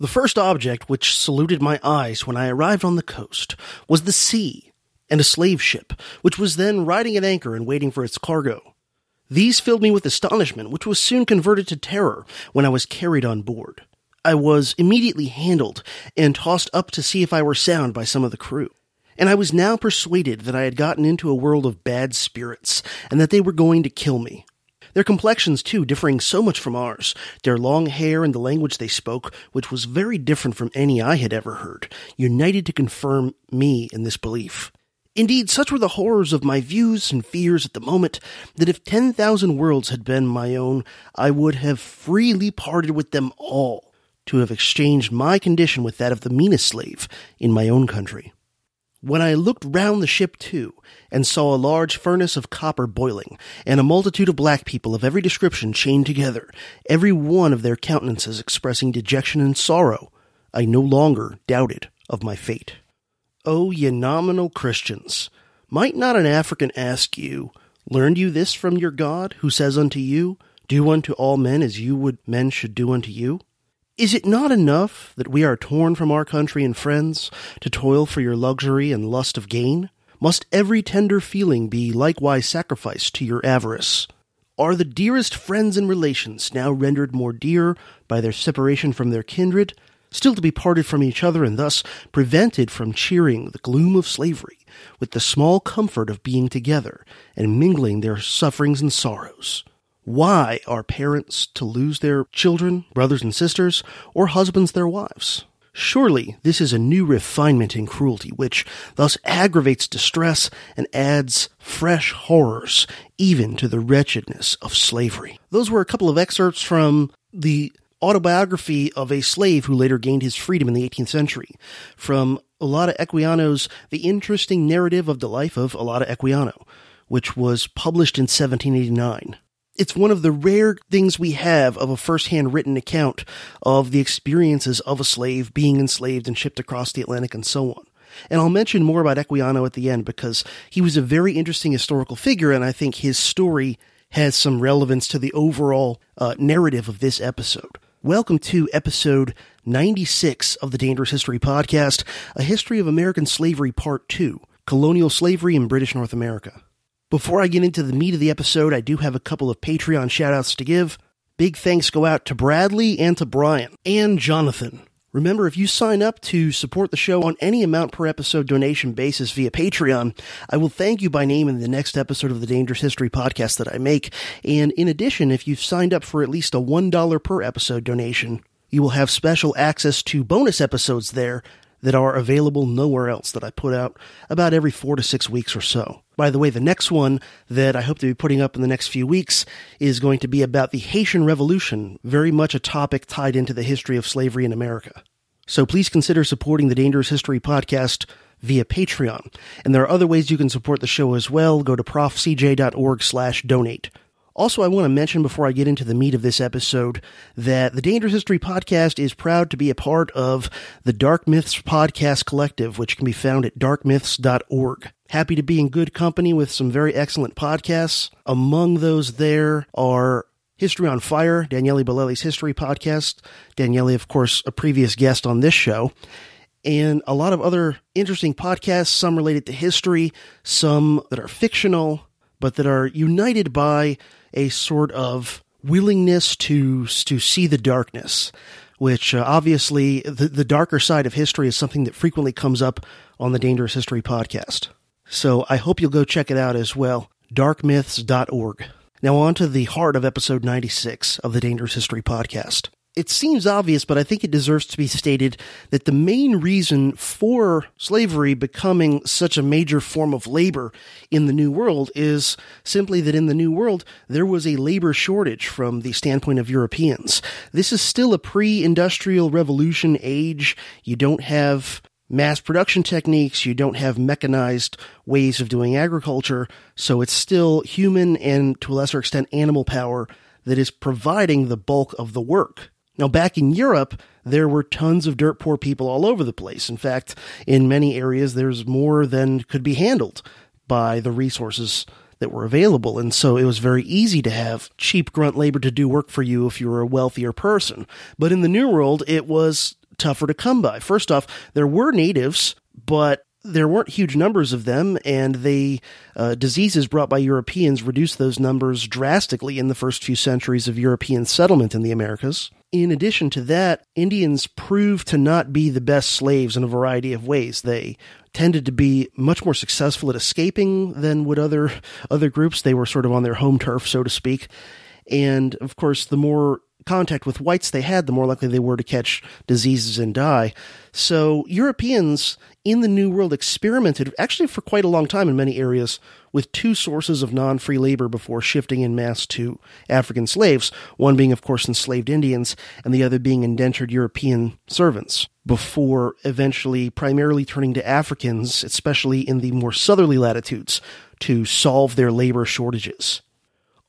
The first object which saluted my eyes when I arrived on the coast was the sea and a slave ship, which was then riding at anchor and waiting for its cargo. These filled me with astonishment, which was soon converted to terror when I was carried on board. I was immediately handled and tossed up to see if I were sound by some of the crew. And I was now persuaded that I had gotten into a world of bad spirits and that they were going to kill me. Their complexions, too, differing so much from ours, their long hair and the language they spoke, which was very different from any I had ever heard, united to confirm me in this belief. Indeed, such were the horrors of my views and fears at the moment that if ten thousand worlds had been my own, I would have freely parted with them all to have exchanged my condition with that of the meanest slave in my own country. When I looked round the ship too, and saw a large furnace of copper boiling, and a multitude of black people of every description chained together, every one of their countenances expressing dejection and sorrow, I no longer doubted of my fate. O ye nominal Christians, might not an African ask you, Learned you this from your God, who says unto you, Do unto all men as you would men should do unto you? Is it not enough that we are torn from our country and friends to toil for your luxury and lust of gain? Must every tender feeling be likewise sacrificed to your avarice? Are the dearest friends and relations now rendered more dear by their separation from their kindred, still to be parted from each other and thus prevented from cheering the gloom of slavery with the small comfort of being together and mingling their sufferings and sorrows? Why are parents to lose their children, brothers and sisters, or husbands their wives? Surely this is a new refinement in cruelty, which thus aggravates distress and adds fresh horrors even to the wretchedness of slavery. Those were a couple of excerpts from the autobiography of a slave who later gained his freedom in the 18th century, from Olaudah Equiano's The Interesting Narrative of the Life of Olaudah Equiano, which was published in 1789 it's one of the rare things we have of a first-hand written account of the experiences of a slave being enslaved and shipped across the Atlantic and so on. And I'll mention more about Equiano at the end because he was a very interesting historical figure, and I think his story has some relevance to the overall uh, narrative of this episode. Welcome to episode 96 of the Dangerous History Podcast, a history of American slavery part 2, colonial slavery in British North America. Before I get into the meat of the episode, I do have a couple of Patreon shoutouts to give. Big thanks go out to Bradley and to Brian and Jonathan. Remember, if you sign up to support the show on any amount per episode donation basis via Patreon, I will thank you by name in the next episode of the Dangerous History podcast that I make. And in addition, if you've signed up for at least a $1 per episode donation, you will have special access to bonus episodes there that are available nowhere else that I put out about every four to six weeks or so. By the way, the next one that I hope to be putting up in the next few weeks is going to be about the Haitian Revolution, very much a topic tied into the history of slavery in America. So please consider supporting the Dangerous History podcast via Patreon. And there are other ways you can support the show as well. Go to profcj.org slash donate. Also, I want to mention before I get into the meat of this episode that the Dangerous History Podcast is proud to be a part of the Dark Myths Podcast Collective, which can be found at darkmyths.org. Happy to be in good company with some very excellent podcasts. Among those there are History on Fire, Daniele Bolelli's history podcast. Daniele, of course, a previous guest on this show. And a lot of other interesting podcasts, some related to history, some that are fictional, but that are united by a sort of willingness to, to see the darkness which uh, obviously the, the darker side of history is something that frequently comes up on the Dangerous History podcast. So I hope you'll go check it out as well. Darkmyths.org. Now on to the heart of episode 96 of the Dangerous History podcast it seems obvious, but I think it deserves to be stated that the main reason for slavery becoming such a major form of labor in the New World is simply that in the New World there was a labor shortage from the standpoint of Europeans. This is still a pre industrial revolution age. You don't have mass production techniques, you don't have mechanized ways of doing agriculture, so it's still human and to a lesser extent animal power that is providing the bulk of the work. Now, back in Europe, there were tons of dirt poor people all over the place. In fact, in many areas, there's more than could be handled by the resources that were available. And so it was very easy to have cheap grunt labor to do work for you if you were a wealthier person. But in the New World, it was tougher to come by. First off, there were natives, but there weren't huge numbers of them, and the uh, diseases brought by Europeans reduced those numbers drastically in the first few centuries of European settlement in the Americas. In addition to that, Indians proved to not be the best slaves in a variety of ways. They tended to be much more successful at escaping than would other other groups. They were sort of on their home turf, so to speak. And of course, the more contact with whites they had, the more likely they were to catch diseases and die. So Europeans in the New World experimented actually for quite a long time in many areas with two sources of non free labor before shifting in mass to African slaves, one being, of course, enslaved Indians, and the other being indentured European servants, before eventually primarily turning to Africans, especially in the more southerly latitudes, to solve their labor shortages.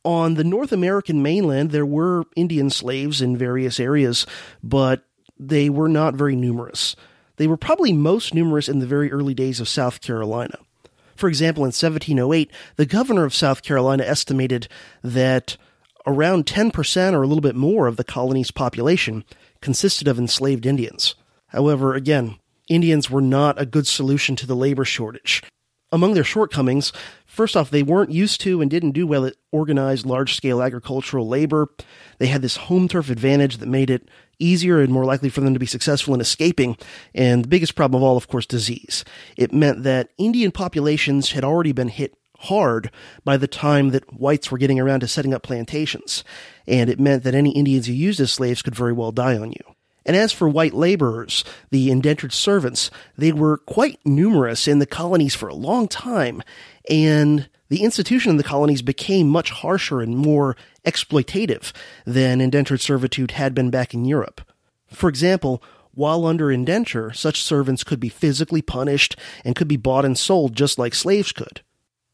On the North American mainland, there were Indian slaves in various areas, but they were not very numerous. They were probably most numerous in the very early days of South Carolina. For example, in 1708, the governor of South Carolina estimated that around 10% or a little bit more of the colony's population consisted of enslaved Indians. However, again, Indians were not a good solution to the labor shortage. Among their shortcomings, first off, they weren't used to and didn't do well at organized large scale agricultural labor. They had this home turf advantage that made it easier and more likely for them to be successful in escaping. And the biggest problem of all, of course, disease. It meant that Indian populations had already been hit hard by the time that whites were getting around to setting up plantations. And it meant that any Indians you used as slaves could very well die on you. And as for white laborers, the indentured servants, they were quite numerous in the colonies for a long time, and the institution in the colonies became much harsher and more exploitative than indentured servitude had been back in Europe. For example, while under indenture, such servants could be physically punished and could be bought and sold just like slaves could.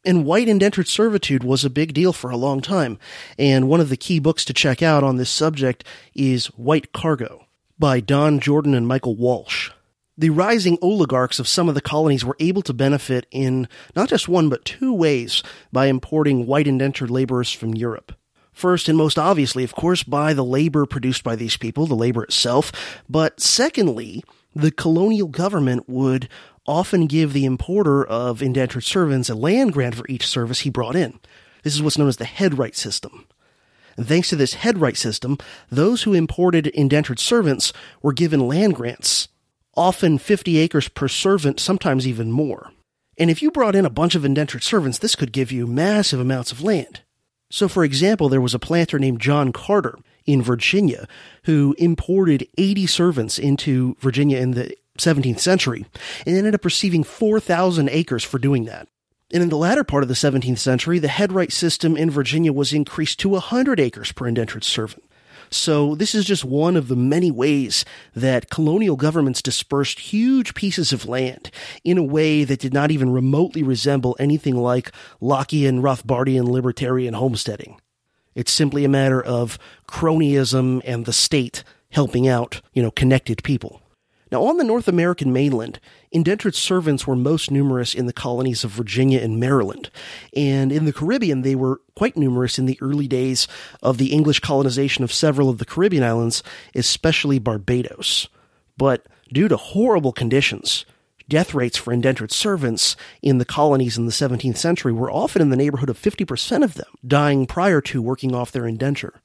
And white indentured servitude was a big deal for a long time, and one of the key books to check out on this subject is White Cargo by Don Jordan and Michael Walsh. The rising oligarchs of some of the colonies were able to benefit in not just one but two ways by importing white indentured laborers from Europe. First, and most obviously, of course, by the labor produced by these people, the labor itself, but secondly, the colonial government would often give the importer of indentured servants a land grant for each service he brought in. This is what's known as the headright system. And thanks to this headright system, those who imported indentured servants were given land grants, often 50 acres per servant, sometimes even more. And if you brought in a bunch of indentured servants, this could give you massive amounts of land. So, for example, there was a planter named John Carter in Virginia who imported 80 servants into Virginia in the 17th century and ended up receiving 4,000 acres for doing that. And in the latter part of the 17th century, the headright system in Virginia was increased to 100 acres per indentured servant. So this is just one of the many ways that colonial governments dispersed huge pieces of land in a way that did not even remotely resemble anything like Lockean, Rothbardian, libertarian homesteading. It's simply a matter of cronyism and the state helping out, you know, connected people. Now, on the North American mainland, indentured servants were most numerous in the colonies of Virginia and Maryland, and in the Caribbean, they were quite numerous in the early days of the English colonization of several of the Caribbean islands, especially Barbados. But due to horrible conditions, death rates for indentured servants in the colonies in the 17th century were often in the neighborhood of 50% of them dying prior to working off their indenture.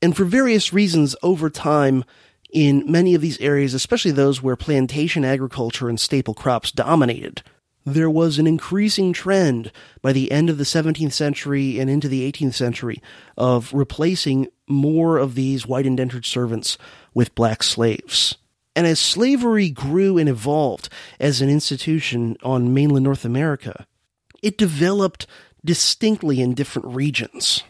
And for various reasons, over time, in many of these areas, especially those where plantation agriculture and staple crops dominated, there was an increasing trend by the end of the 17th century and into the 18th century of replacing more of these white indentured servants with black slaves. And as slavery grew and evolved as an institution on mainland North America, it developed distinctly in different regions.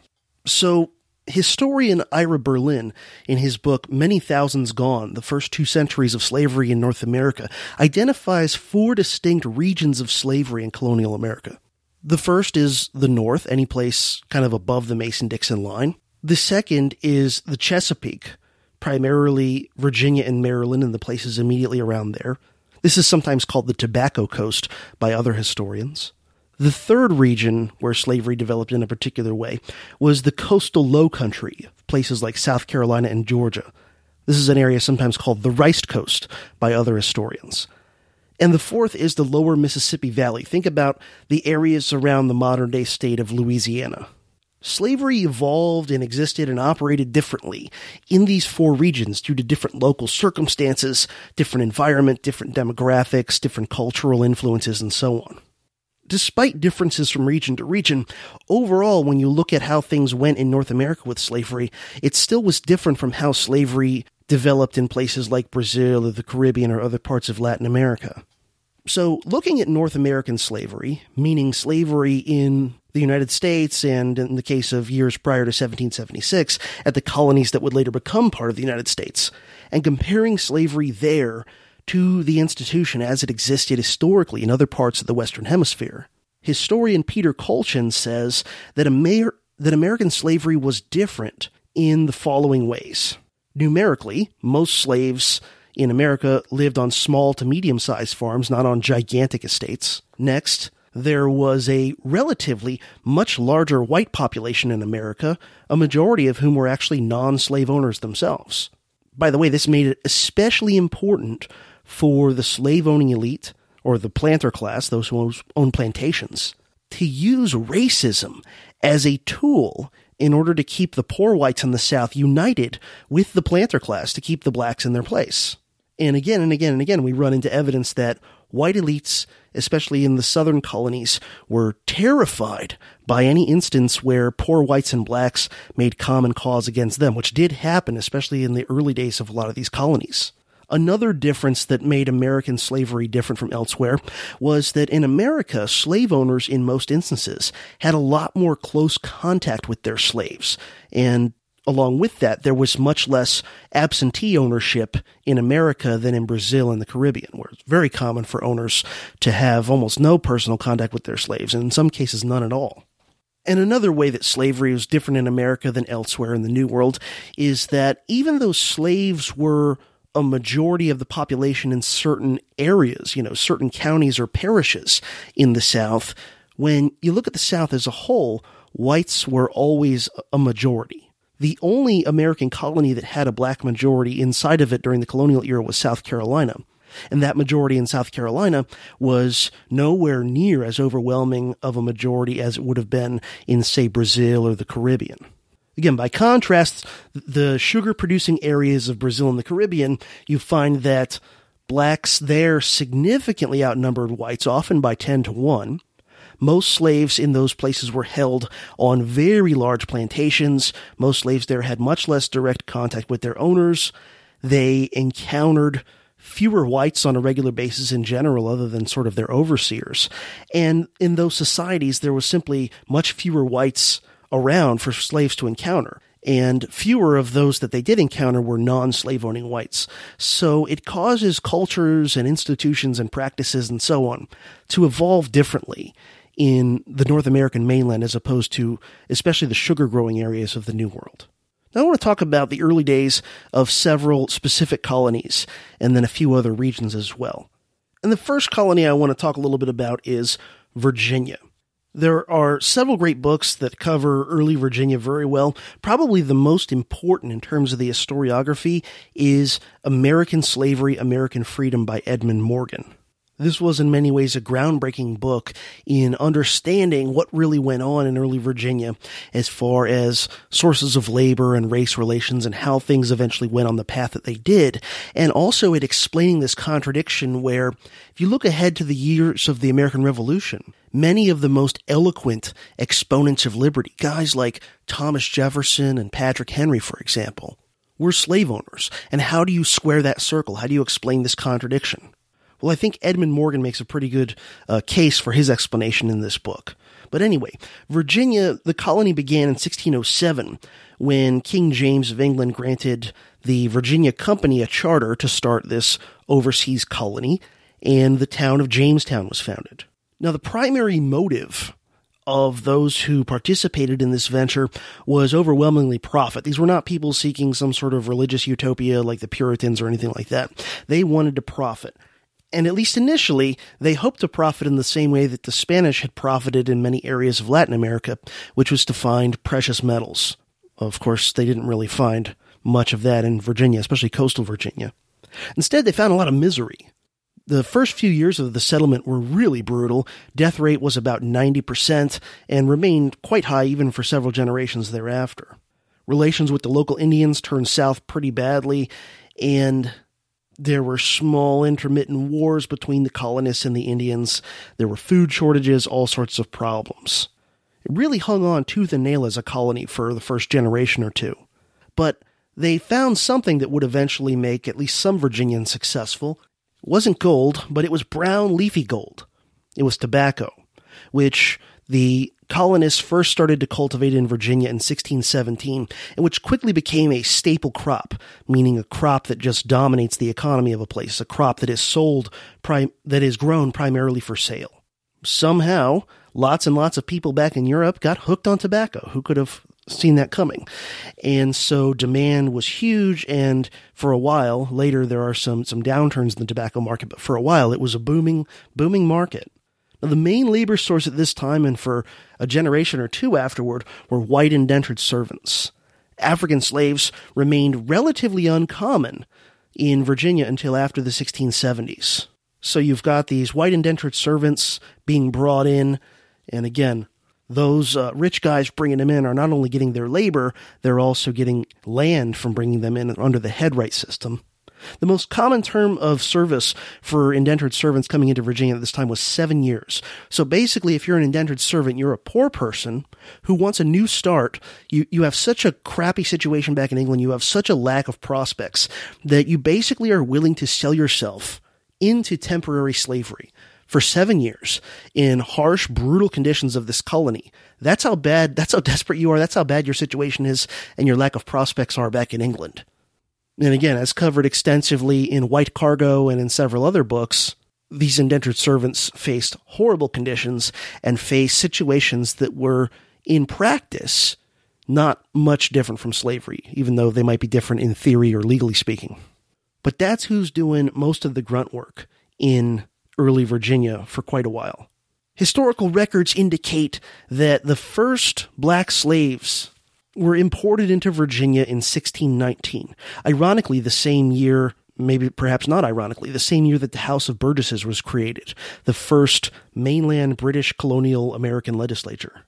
So Historian Ira Berlin, in his book Many Thousands Gone, The First Two Centuries of Slavery in North America, identifies four distinct regions of slavery in colonial America. The first is the North, any place kind of above the Mason Dixon line. The second is the Chesapeake, primarily Virginia and Maryland and the places immediately around there. This is sometimes called the Tobacco Coast by other historians. The third region where slavery developed in a particular way was the coastal low country, places like South Carolina and Georgia. This is an area sometimes called the Rice Coast by other historians. And the fourth is the lower Mississippi Valley. Think about the areas around the modern day state of Louisiana. Slavery evolved and existed and operated differently in these four regions due to different local circumstances, different environment, different demographics, different cultural influences, and so on despite differences from region to region, overall, when you look at how things went in North America with slavery, it still was different from how slavery developed in places like Brazil or the Caribbean or other parts of Latin America. So, looking at North American slavery, meaning slavery in the United States and in the case of years prior to 1776, at the colonies that would later become part of the United States, and comparing slavery there to the institution as it existed historically in other parts of the Western Hemisphere. Historian Peter Kolchin says that, Amer- that American slavery was different in the following ways. Numerically, most slaves in America lived on small to medium sized farms, not on gigantic estates. Next, there was a relatively much larger white population in America, a majority of whom were actually non slave owners themselves. By the way, this made it especially important for the slave owning elite or the planter class, those who own plantations, to use racism as a tool in order to keep the poor whites in the South united with the planter class to keep the blacks in their place. And again and again and again, we run into evidence that white elites, especially in the southern colonies, were terrified by any instance where poor whites and blacks made common cause against them, which did happen, especially in the early days of a lot of these colonies. Another difference that made American slavery different from elsewhere was that in America, slave owners in most instances had a lot more close contact with their slaves. And along with that, there was much less absentee ownership in America than in Brazil and the Caribbean, where it's very common for owners to have almost no personal contact with their slaves, and in some cases, none at all. And another way that slavery was different in America than elsewhere in the New World is that even though slaves were a majority of the population in certain areas, you know, certain counties or parishes in the South, when you look at the South as a whole, whites were always a majority. The only American colony that had a black majority inside of it during the colonial era was South Carolina. And that majority in South Carolina was nowhere near as overwhelming of a majority as it would have been in, say, Brazil or the Caribbean. Again, by contrast, the sugar producing areas of Brazil and the Caribbean, you find that blacks there significantly outnumbered whites, often by 10 to 1. Most slaves in those places were held on very large plantations. Most slaves there had much less direct contact with their owners. They encountered fewer whites on a regular basis in general, other than sort of their overseers. And in those societies, there was simply much fewer whites around for slaves to encounter. And fewer of those that they did encounter were non slave owning whites. So it causes cultures and institutions and practices and so on to evolve differently in the North American mainland as opposed to especially the sugar growing areas of the New World. Now, I want to talk about the early days of several specific colonies and then a few other regions as well. And the first colony I want to talk a little bit about is Virginia. There are several great books that cover early Virginia very well. Probably the most important in terms of the historiography is American Slavery, American Freedom by Edmund Morgan. This was in many ways a groundbreaking book in understanding what really went on in early Virginia as far as sources of labor and race relations and how things eventually went on the path that they did. And also it explaining this contradiction where if you look ahead to the years of the American Revolution, many of the most eloquent exponents of liberty, guys like Thomas Jefferson and Patrick Henry, for example, were slave owners. And how do you square that circle? How do you explain this contradiction? Well, I think Edmund Morgan makes a pretty good uh, case for his explanation in this book. But anyway, Virginia, the colony began in 1607 when King James of England granted the Virginia Company a charter to start this overseas colony, and the town of Jamestown was founded. Now, the primary motive of those who participated in this venture was overwhelmingly profit. These were not people seeking some sort of religious utopia like the Puritans or anything like that. They wanted to profit. And at least initially, they hoped to profit in the same way that the Spanish had profited in many areas of Latin America, which was to find precious metals. Of course, they didn't really find much of that in Virginia, especially coastal Virginia. Instead, they found a lot of misery. The first few years of the settlement were really brutal. Death rate was about 90% and remained quite high even for several generations thereafter. Relations with the local Indians turned south pretty badly, and there were small intermittent wars between the colonists and the Indians. There were food shortages, all sorts of problems. It really hung on tooth and nail as a colony for the first generation or two. But they found something that would eventually make at least some Virginians successful. It wasn't gold, but it was brown leafy gold. It was tobacco, which the colonists first started to cultivate in Virginia in 1617, and which quickly became a staple crop, meaning a crop that just dominates the economy of a place, a crop that is sold, prim- that is grown primarily for sale. Somehow, lots and lots of people back in Europe got hooked on tobacco. Who could have seen that coming? And so demand was huge, and for a while, later there are some, some downturns in the tobacco market, but for a while it was a booming, booming market. Now, the main labor source at this time and for a generation or two afterward were white indentured servants. African slaves remained relatively uncommon in Virginia until after the 1670s. So you've got these white indentured servants being brought in, and again, those uh, rich guys bringing them in are not only getting their labor, they're also getting land from bringing them in under the headright system. The most common term of service for indentured servants coming into Virginia at this time was seven years. So basically, if you're an indentured servant, you're a poor person who wants a new start. You, you have such a crappy situation back in England. You have such a lack of prospects that you basically are willing to sell yourself into temporary slavery for seven years in harsh, brutal conditions of this colony. That's how bad, that's how desperate you are. That's how bad your situation is and your lack of prospects are back in England and again, as covered extensively in White Cargo and in several other books, these indentured servants faced horrible conditions and faced situations that were, in practice, not much different from slavery, even though they might be different in theory or legally speaking. But that's who's doing most of the grunt work in early Virginia for quite a while. Historical records indicate that the first black slaves were imported into Virginia in 1619. Ironically, the same year, maybe perhaps not ironically, the same year that the House of Burgesses was created, the first mainland British colonial American legislature.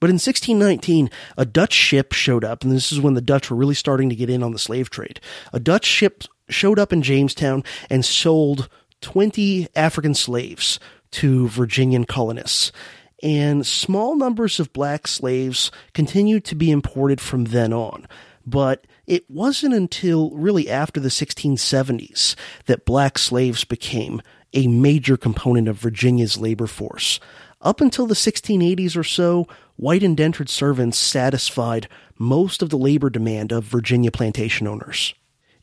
But in 1619, a Dutch ship showed up, and this is when the Dutch were really starting to get in on the slave trade. A Dutch ship showed up in Jamestown and sold 20 African slaves to Virginian colonists and small numbers of black slaves continued to be imported from then on. But it wasn't until really after the 1670s that black slaves became a major component of Virginia's labor force. Up until the 1680s or so, white indentured servants satisfied most of the labor demand of Virginia plantation owners.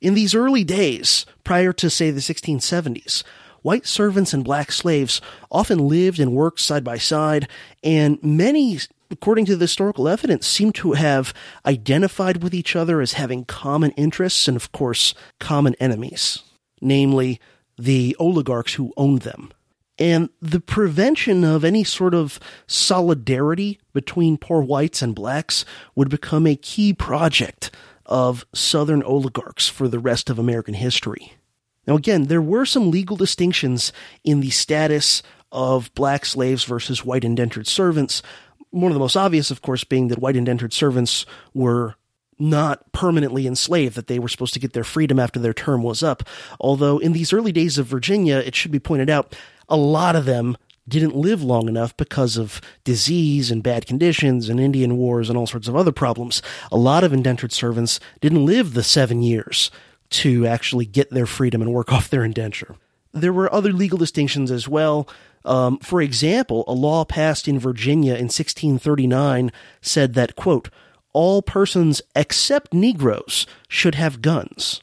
In these early days, prior to, say, the 1670s, white servants and black slaves often lived and worked side by side, and many according to the historical evidence, seem to have identified with each other as having common interests and, of course, common enemies, namely the oligarchs who owned them. And the prevention of any sort of solidarity between poor whites and blacks would become a key project of Southern oligarchs for the rest of American history. Now, again, there were some legal distinctions in the status of black slaves versus white indentured servants. One of the most obvious, of course, being that white indentured servants were not permanently enslaved, that they were supposed to get their freedom after their term was up. Although in these early days of Virginia, it should be pointed out, a lot of them didn't live long enough because of disease and bad conditions and Indian wars and all sorts of other problems. A lot of indentured servants didn't live the seven years to actually get their freedom and work off their indenture. There were other legal distinctions as well. Um, for example, a law passed in Virginia in 1639 said that, quote, all persons except Negroes should have guns.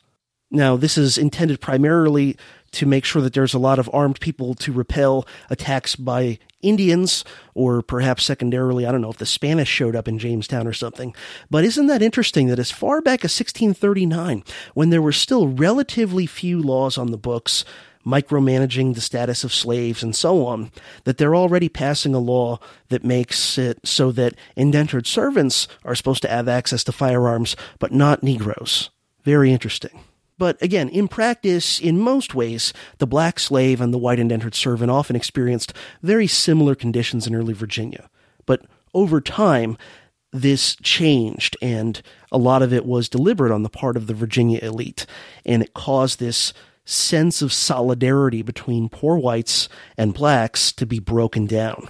Now, this is intended primarily to make sure that there's a lot of armed people to repel attacks by Indians, or perhaps secondarily, I don't know if the Spanish showed up in Jamestown or something. But isn't that interesting that as far back as 1639, when there were still relatively few laws on the books, micromanaging the status of slaves and so on, that they're already passing a law that makes it so that indentured servants are supposed to have access to firearms, but not Negroes. Very interesting. But again, in practice, in most ways, the black slave and the white indentured servant often experienced very similar conditions in early Virginia. But over time, this changed, and a lot of it was deliberate on the part of the Virginia elite, and it caused this sense of solidarity between poor whites and blacks to be broken down.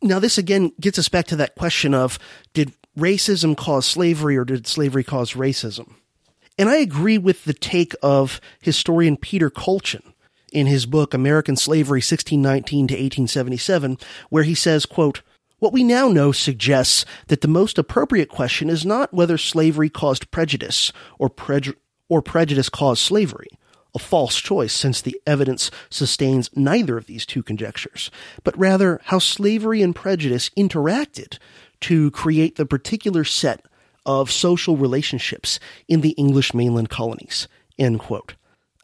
Now, this again gets us back to that question of did racism cause slavery or did slavery cause racism? And I agree with the take of historian Peter Kolchin in his book American Slavery 1619 to 1877 where he says, quote, what we now know suggests that the most appropriate question is not whether slavery caused prejudice or, or prejudice caused slavery, a false choice since the evidence sustains neither of these two conjectures, but rather how slavery and prejudice interacted to create the particular set of social relationships in the English mainland colonies. End quote.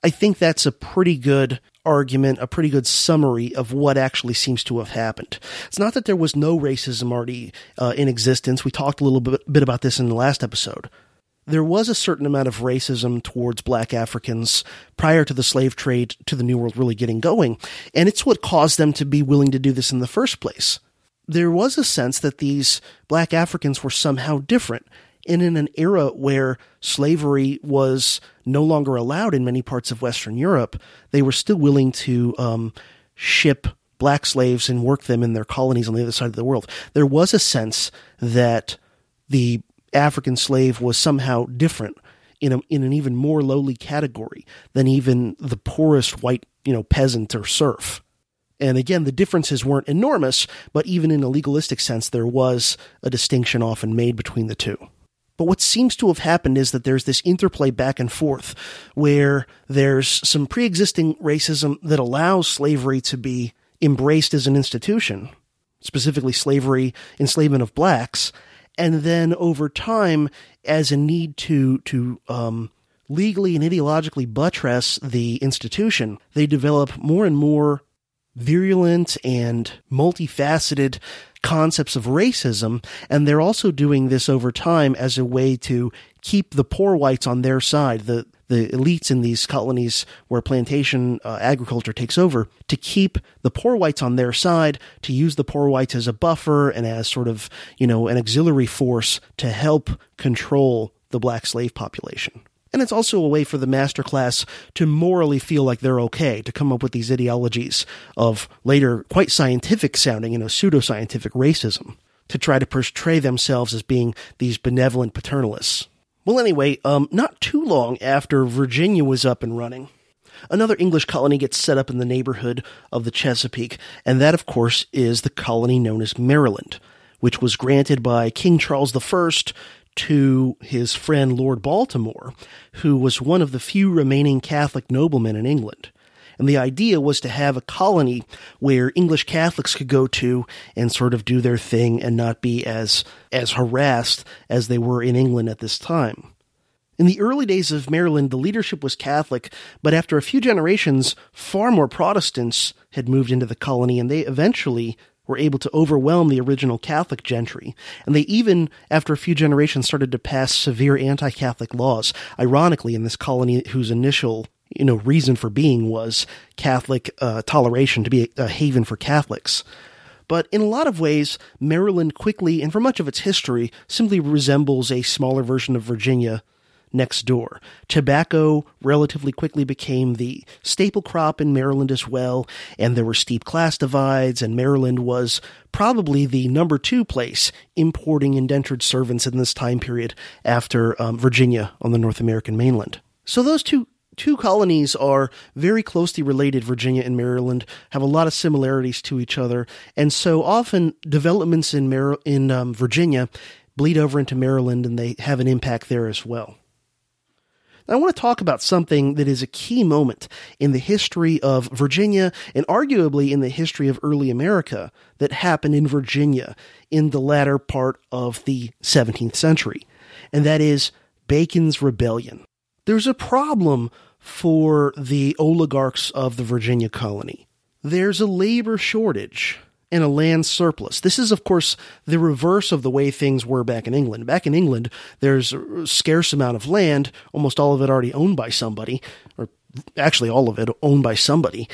I think that's a pretty good argument, a pretty good summary of what actually seems to have happened. It's not that there was no racism already uh, in existence. We talked a little bit, bit about this in the last episode. There was a certain amount of racism towards black Africans prior to the slave trade to the New World really getting going, and it's what caused them to be willing to do this in the first place. There was a sense that these black Africans were somehow different, and in an era where slavery was no longer allowed in many parts of Western Europe, they were still willing to um, ship black slaves and work them in their colonies on the other side of the world. There was a sense that the African slave was somehow different in a, in an even more lowly category than even the poorest white you know peasant or serf. And again, the differences weren't enormous, but even in a legalistic sense, there was a distinction often made between the two. But what seems to have happened is that there's this interplay back and forth where there's some pre existing racism that allows slavery to be embraced as an institution, specifically slavery, enslavement of blacks. And then over time, as a need to, to, um, legally and ideologically buttress the institution, they develop more and more virulent and multifaceted concepts of racism. And they're also doing this over time as a way to keep the poor whites on their side, the, the elites in these colonies where plantation uh, agriculture takes over, to keep the poor whites on their side, to use the poor whites as a buffer and as sort of, you know, an auxiliary force to help control the black slave population. And it's also a way for the master class to morally feel like they're okay, to come up with these ideologies of later quite scientific sounding, you know, pseudoscientific racism, to try to portray themselves as being these benevolent paternalists. Well, anyway, um, not too long after Virginia was up and running, another English colony gets set up in the neighborhood of the Chesapeake, and that, of course, is the colony known as Maryland, which was granted by King Charles I to his friend Lord Baltimore, who was one of the few remaining Catholic noblemen in England. And the idea was to have a colony where English Catholics could go to and sort of do their thing and not be as, as harassed as they were in England at this time. In the early days of Maryland, the leadership was Catholic, but after a few generations, far more Protestants had moved into the colony and they eventually were able to overwhelm the original Catholic gentry, and they even, after a few generations, started to pass severe anti-Catholic laws. Ironically, in this colony whose initial you know reason for being was Catholic uh, toleration to be a, a haven for Catholics. But in a lot of ways, Maryland quickly, and for much of its history, simply resembles a smaller version of Virginia next door. Tobacco relatively quickly became the staple crop in Maryland as well, and there were steep class divides, and Maryland was probably the number two place importing indentured servants in this time period after um, Virginia on the North American mainland. So those two two colonies are very closely related. Virginia and Maryland have a lot of similarities to each other, and so often developments in Mar- in um, Virginia bleed over into Maryland, and they have an impact there as well. I want to talk about something that is a key moment in the history of Virginia and arguably in the history of early America that happened in Virginia in the latter part of the 17th century, and that is Bacon's Rebellion. There's a problem for the oligarchs of the Virginia colony. There's a labor shortage and a land surplus. This is, of course, the reverse of the way things were back in England. Back in England, there's a scarce amount of land, almost all of it already owned by somebody, or actually all of it owned by somebody,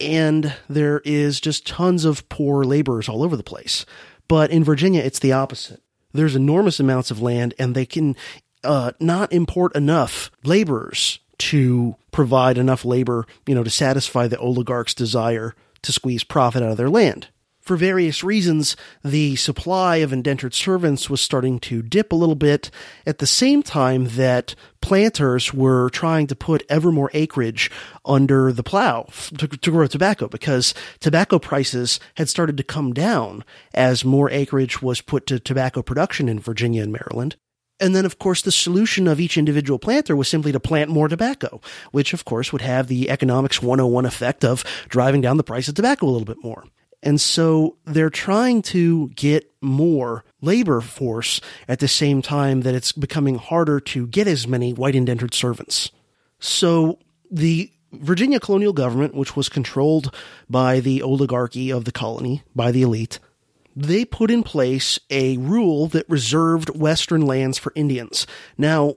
and there is just tons of poor laborers all over the place. But in Virginia, it's the opposite. There's enormous amounts of land, and they can uh, not import enough laborers to provide enough labor, you know, to satisfy the oligarchs' desire to squeeze profit out of their land for various reasons, the supply of indentured servants was starting to dip a little bit at the same time that planters were trying to put ever more acreage under the plow to, to, grow tobacco because tobacco prices had started to come down as more acreage was put to tobacco production in Virginia and Maryland. And then, of course, the solution of each individual planter was simply to plant more tobacco, which, of course, would have the economics 101 effect of driving down the price of tobacco a little bit more. And so they're trying to get more labor force at the same time that it's becoming harder to get as many white indentured servants. So the Virginia colonial government, which was controlled by the oligarchy of the colony, by the elite, they put in place a rule that reserved Western lands for Indians. Now,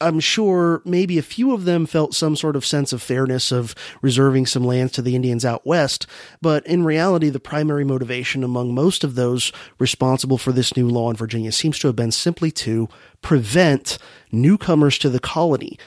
I'm sure maybe a few of them felt some sort of sense of fairness of reserving some lands to the Indians out west, but in reality, the primary motivation among most of those responsible for this new law in Virginia seems to have been simply to prevent newcomers to the colony,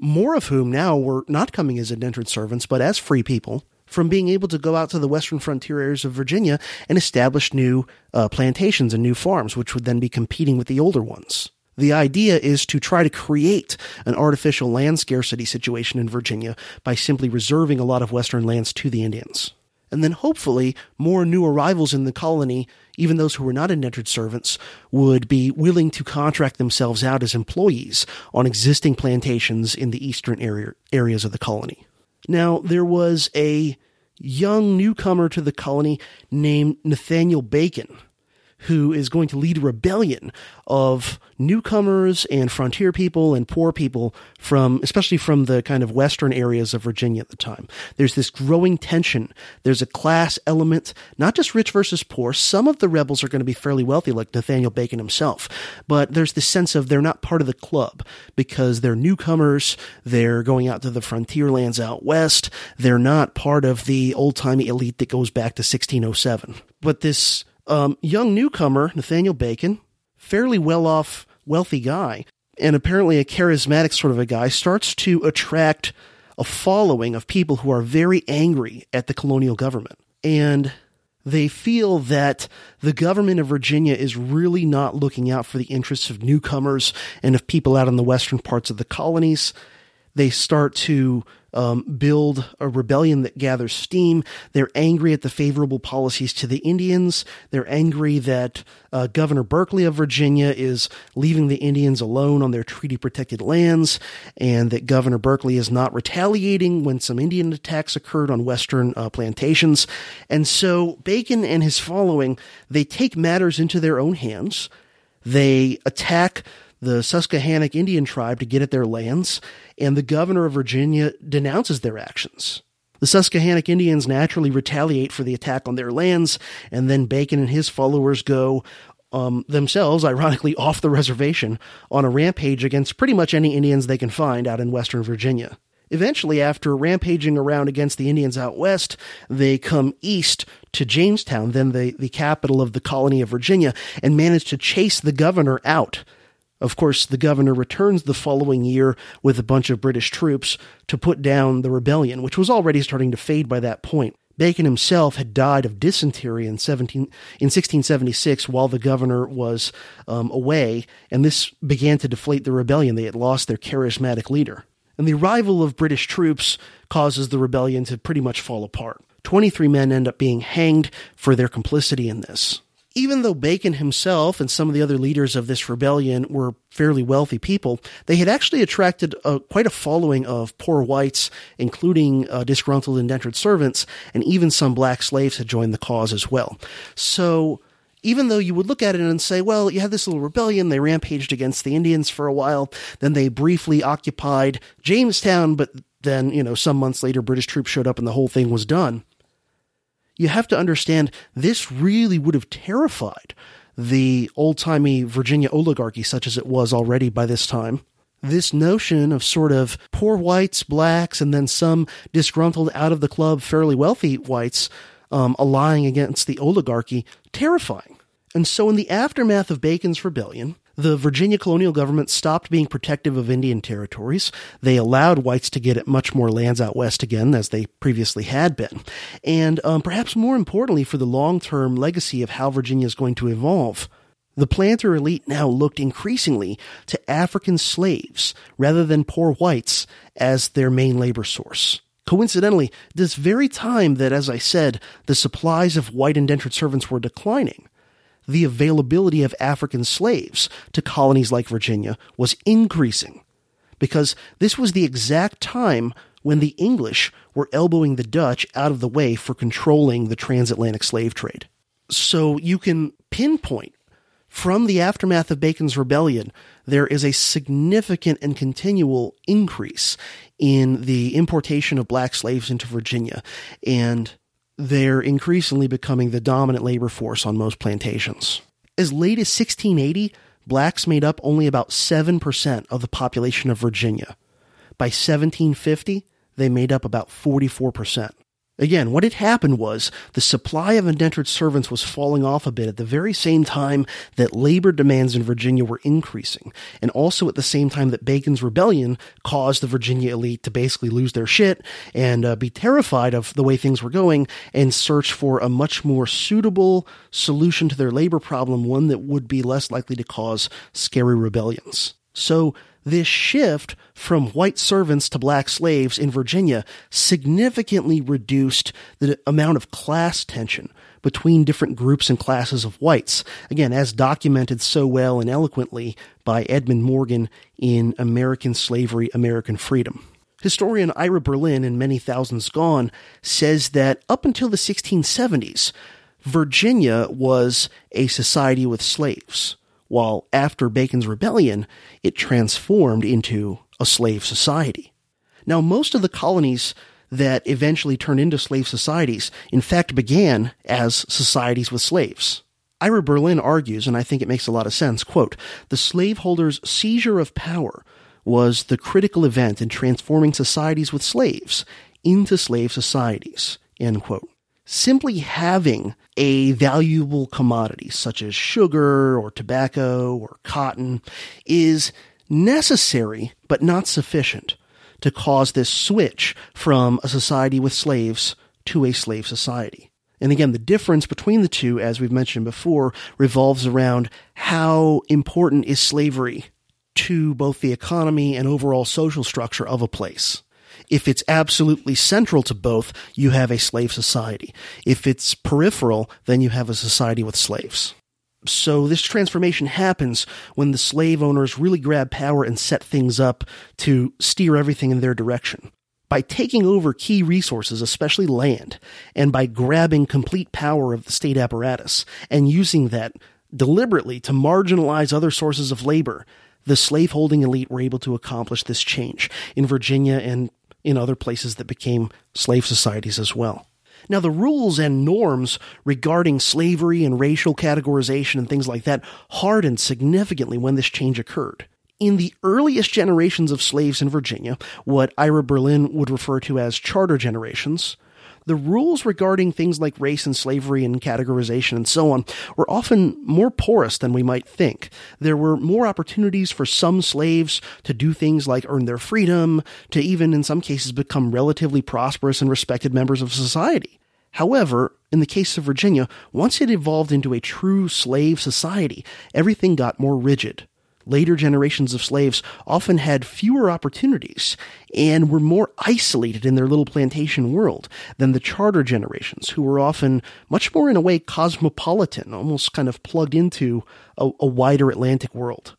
more of whom now were not coming as indentured servants, but as free people, from being able to go out to the western frontier areas of Virginia and establish new uh, plantations and new farms, which would then be competing with the older ones. The idea is to try to create an artificial land scarcity situation in Virginia by simply reserving a lot of western lands to the Indians. And then hopefully more new arrivals in the colony, even those who were not indentured servants, would be willing to contract themselves out as employees on existing plantations in the eastern area, areas of the colony. Now, there was a young newcomer to the colony named Nathaniel Bacon who is going to lead a rebellion of newcomers and frontier people and poor people from, especially from the kind of western areas of Virginia at the time. There's this growing tension. There's a class element, not just rich versus poor. Some of the rebels are going to be fairly wealthy, like Nathaniel Bacon himself, but there's this sense of they're not part of the club because they're newcomers. They're going out to the frontier lands out west. They're not part of the old timey elite that goes back to 1607. But this um, young newcomer, Nathaniel Bacon, fairly well off, wealthy guy, and apparently a charismatic sort of a guy, starts to attract a following of people who are very angry at the colonial government. And they feel that the government of Virginia is really not looking out for the interests of newcomers and of people out in the western parts of the colonies. They start to um, build a rebellion that gathers steam. They're angry at the favorable policies to the Indians. They're angry that uh, Governor Berkeley of Virginia is leaving the Indians alone on their treaty protected lands, and that Governor Berkeley is not retaliating when some Indian attacks occurred on western uh, plantations. And so Bacon and his following, they take matters into their own hands. They attack the Susquehannock Indian tribe to get at their lands, and the governor of Virginia denounces their actions. The Susquehannock Indians naturally retaliate for the attack on their lands, and then Bacon and his followers go um, themselves, ironically, off the reservation on a rampage against pretty much any Indians they can find out in western Virginia. Eventually, after rampaging around against the Indians out west, they come east to Jamestown, then the, the capital of the colony of Virginia, and manage to chase the governor out. Of course, the governor returns the following year with a bunch of British troops to put down the rebellion, which was already starting to fade by that point. Bacon himself had died of dysentery in, 17, in 1676 while the governor was um, away, and this began to deflate the rebellion. They had lost their charismatic leader. And the arrival of British troops causes the rebellion to pretty much fall apart. 23 men end up being hanged for their complicity in this even though Bacon himself and some of the other leaders of this rebellion were fairly wealthy people, they had actually attracted a, quite a following of poor whites, including uh, disgruntled indentured servants, and even some black slaves had joined the cause as well. So, even though you would look at it and say, well, you had this little rebellion, they rampaged against the Indians for a while, then they briefly occupied Jamestown, but then, you know, some months later, British troops showed up and the whole thing was done you have to understand this really would have terrified the old timey Virginia oligarchy, such as it was already by this time. This notion of sort of poor whites, blacks, and then some disgruntled out of the club, fairly wealthy whites um, allying against the oligarchy, terrifying. And so, in the aftermath of Bacon's rebellion, the Virginia colonial government stopped being protective of Indian territories. They allowed whites to get at much more lands out west again, as they previously had been. And um, perhaps more importantly, for the long term legacy of how Virginia is going to evolve, the planter elite now looked increasingly to African slaves rather than poor whites as their main labor source. Coincidentally, this very time that, as I said, the supplies of white indentured servants were declining, the availability of African slaves to colonies like Virginia was increasing because this was the exact time when the English were elbowing the Dutch out of the way for controlling the transatlantic slave trade. So you can pinpoint from the aftermath of Bacon's rebellion, there is a significant and continual increase in the importation of black slaves into Virginia. And they're increasingly becoming the dominant labor force on most plantations. As late as 1680, blacks made up only about 7% of the population of Virginia. By 1750, they made up about 44%. Again, what had happened was the supply of indentured servants was falling off a bit at the very same time that labor demands in Virginia were increasing, and also at the same time that Bacon's rebellion caused the Virginia elite to basically lose their shit and uh, be terrified of the way things were going and search for a much more suitable solution to their labor problem, one that would be less likely to cause scary rebellions. So this shift from white servants to black slaves in Virginia significantly reduced the amount of class tension between different groups and classes of whites. Again, as documented so well and eloquently by Edmund Morgan in American Slavery, American Freedom. Historian Ira Berlin in Many Thousands Gone says that up until the 1670s, Virginia was a society with slaves while after Bacon's rebellion, it transformed into a slave society. Now, most of the colonies that eventually turned into slave societies, in fact, began as societies with slaves. Ira Berlin argues, and I think it makes a lot of sense, quote, the slaveholders' seizure of power was the critical event in transforming societies with slaves into slave societies, end quote simply having a valuable commodity such as sugar or tobacco or cotton is necessary but not sufficient to cause this switch from a society with slaves to a slave society. And again, the difference between the two, as we've mentioned before, revolves around how important is slavery to both the economy and overall social structure of a place. If it's absolutely central to both, you have a slave society. If it's peripheral, then you have a society with slaves. So this transformation happens when the slave owners really grab power and set things up to steer everything in their direction. By taking over key resources, especially land, and by grabbing complete power of the state apparatus and using that deliberately to marginalize other sources of labor, the slaveholding elite were able to accomplish this change in Virginia and in other places that became slave societies as well. Now, the rules and norms regarding slavery and racial categorization and things like that hardened significantly when this change occurred. In the earliest generations of slaves in Virginia, what Ira Berlin would refer to as charter generations, the rules regarding things like race and slavery and categorization and so on were often more porous than we might think. There were more opportunities for some slaves to do things like earn their freedom, to even in some cases become relatively prosperous and respected members of society. However, in the case of Virginia, once it evolved into a true slave society, everything got more rigid. Later generations of slaves often had fewer opportunities and were more isolated in their little plantation world than the charter generations, who were often much more in a way cosmopolitan, almost kind of plugged into a, a wider Atlantic world.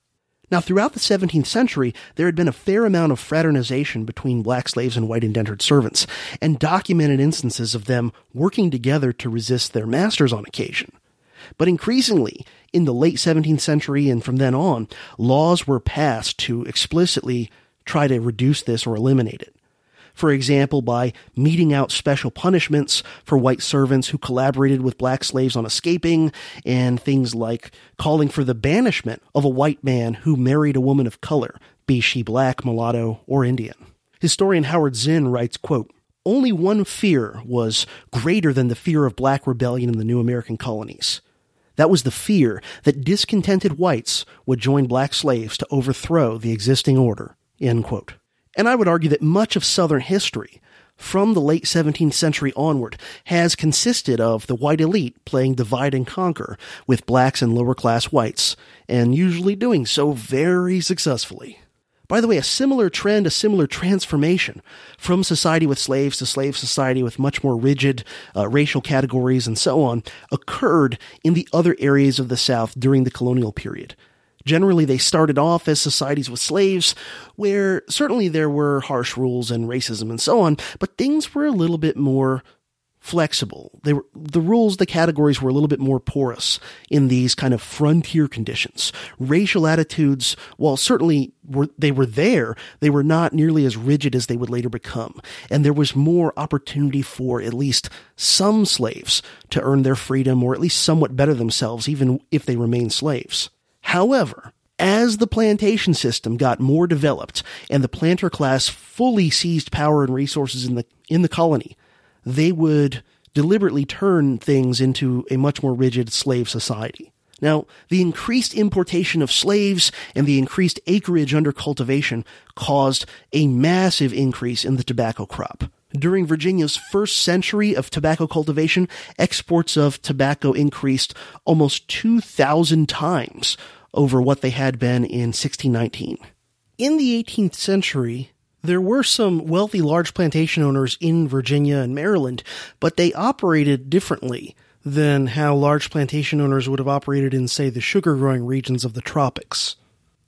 Now, throughout the 17th century, there had been a fair amount of fraternization between black slaves and white indentured servants, and documented instances of them working together to resist their masters on occasion. But increasingly, in the late 17th century and from then on, laws were passed to explicitly try to reduce this or eliminate it. For example, by meting out special punishments for white servants who collaborated with black slaves on escaping, and things like calling for the banishment of a white man who married a woman of color, be she black, mulatto, or Indian. Historian Howard Zinn writes, quote, only one fear was greater than the fear of black rebellion in the new American colonies. That was the fear that discontented whites would join black slaves to overthrow the existing order. And I would argue that much of Southern history, from the late 17th century onward, has consisted of the white elite playing divide and conquer with blacks and lower class whites, and usually doing so very successfully. By the way, a similar trend, a similar transformation from society with slaves to slave society with much more rigid uh, racial categories and so on occurred in the other areas of the South during the colonial period. Generally, they started off as societies with slaves, where certainly there were harsh rules and racism and so on, but things were a little bit more flexible. They were, the rules, the categories were a little bit more porous in these kind of frontier conditions. Racial attitudes, while certainly were, they were there, they were not nearly as rigid as they would later become. And there was more opportunity for at least some slaves to earn their freedom or at least somewhat better themselves, even if they remained slaves. However, as the plantation system got more developed and the planter class fully seized power and resources in the, in the colony, they would deliberately turn things into a much more rigid slave society. Now, the increased importation of slaves and the increased acreage under cultivation caused a massive increase in the tobacco crop. During Virginia's first century of tobacco cultivation, exports of tobacco increased almost 2,000 times over what they had been in 1619. In the 18th century, there were some wealthy large plantation owners in Virginia and Maryland, but they operated differently than how large plantation owners would have operated in, say, the sugar growing regions of the tropics.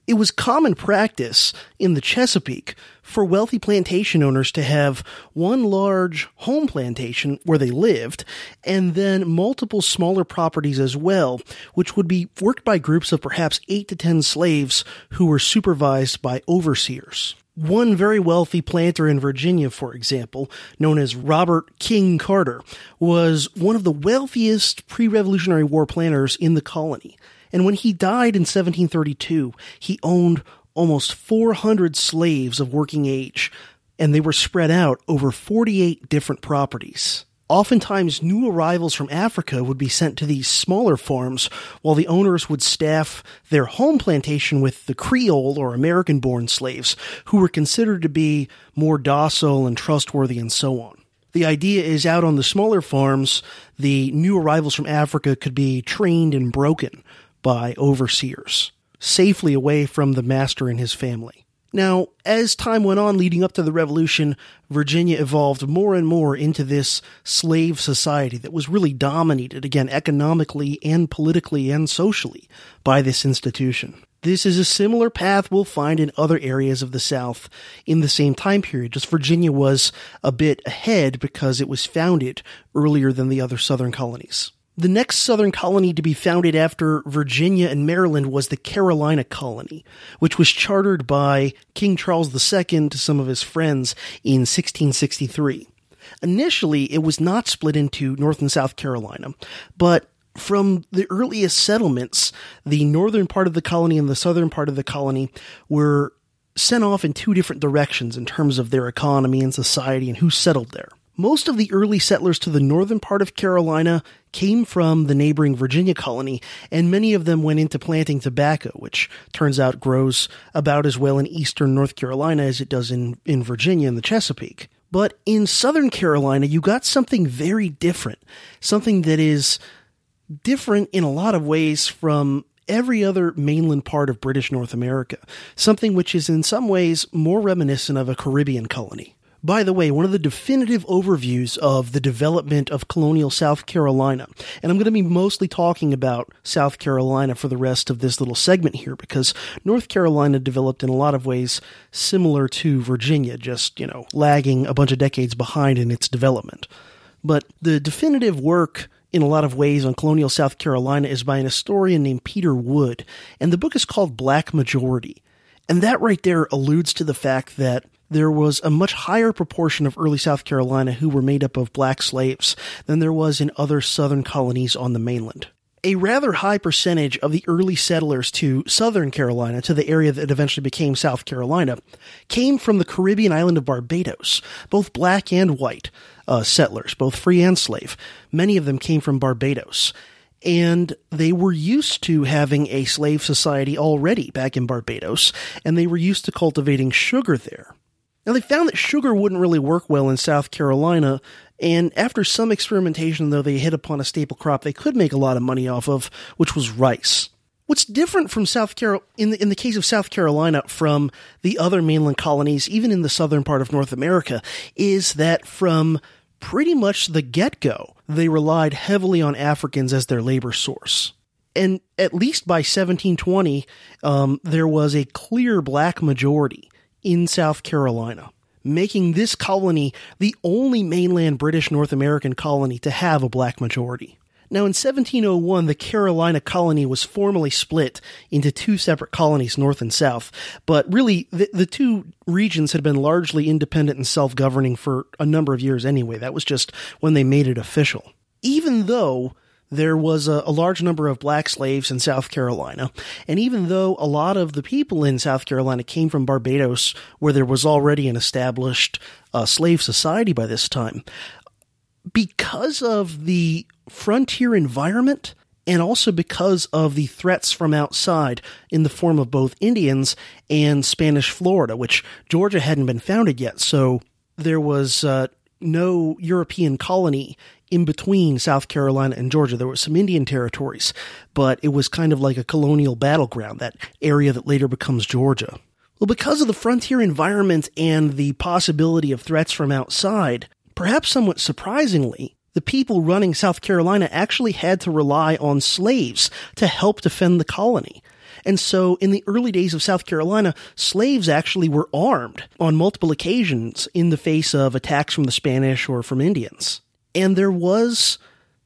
It was common practice in the Chesapeake for wealthy plantation owners to have one large home plantation where they lived and then multiple smaller properties as well, which would be worked by groups of perhaps eight to ten slaves who were supervised by overseers. One very wealthy planter in Virginia, for example, known as Robert King Carter, was one of the wealthiest pre-Revolutionary War planters in the colony. And when he died in 1732, he owned almost 400 slaves of working age, and they were spread out over 48 different properties. Oftentimes, new arrivals from Africa would be sent to these smaller farms, while the owners would staff their home plantation with the Creole or American born slaves, who were considered to be more docile and trustworthy and so on. The idea is out on the smaller farms, the new arrivals from Africa could be trained and broken by overseers. safely away from the master and his family. Now, as time went on leading up to the revolution, Virginia evolved more and more into this slave society that was really dominated, again, economically and politically and socially by this institution. This is a similar path we'll find in other areas of the South in the same time period. Just Virginia was a bit ahead because it was founded earlier than the other southern colonies. The next southern colony to be founded after Virginia and Maryland was the Carolina colony, which was chartered by King Charles II to some of his friends in 1663. Initially, it was not split into North and South Carolina, but from the earliest settlements, the northern part of the colony and the southern part of the colony were sent off in two different directions in terms of their economy and society and who settled there. Most of the early settlers to the northern part of Carolina came from the neighboring Virginia colony, and many of them went into planting tobacco, which turns out grows about as well in eastern North Carolina as it does in, in Virginia and the Chesapeake. But in southern Carolina, you got something very different. Something that is different in a lot of ways from every other mainland part of British North America. Something which is in some ways more reminiscent of a Caribbean colony. By the way, one of the definitive overviews of the development of colonial South Carolina, and I'm going to be mostly talking about South Carolina for the rest of this little segment here because North Carolina developed in a lot of ways similar to Virginia, just, you know, lagging a bunch of decades behind in its development. But the definitive work in a lot of ways on colonial South Carolina is by an historian named Peter Wood, and the book is called Black Majority. And that right there alludes to the fact that there was a much higher proportion of early South Carolina who were made up of black slaves than there was in other southern colonies on the mainland. A rather high percentage of the early settlers to southern Carolina, to the area that eventually became South Carolina, came from the Caribbean island of Barbados, both black and white uh, settlers, both free and slave. Many of them came from Barbados and they were used to having a slave society already back in Barbados, and they were used to cultivating sugar there. Now, they found that sugar wouldn't really work well in South Carolina, and after some experimentation, though, they hit upon a staple crop they could make a lot of money off of, which was rice. What's different from South Carol in the, in the case of South Carolina from the other mainland colonies, even in the southern part of North America, is that from pretty much the get go, they relied heavily on Africans as their labor source. And at least by 1720, um, there was a clear black majority in South Carolina, making this colony the only mainland British North American colony to have a black majority. Now, in 1701, the Carolina colony was formally split into two separate colonies, north and south. But really, the, the two regions had been largely independent and self governing for a number of years anyway. That was just when they made it official. Even though there was a, a, large number of black slaves in South Carolina. And even though a lot of the people in South Carolina came from Barbados, where there was already an established uh, slave society by this time, because of the frontier environment and also because of the threats from outside in the form of both Indians and Spanish Florida, which Georgia hadn't been founded yet. So there was uh, no European colony in between South Carolina and Georgia. There were some Indian territories, but it was kind of like a colonial battleground, that area that later becomes Georgia. Well, because of the frontier environment and the possibility of threats from outside, perhaps somewhat surprisingly, the people running South Carolina actually had to rely on slaves to help defend the colony. And so in the early days of South Carolina, slaves actually were armed on multiple occasions in the face of attacks from the Spanish or from Indians. And there was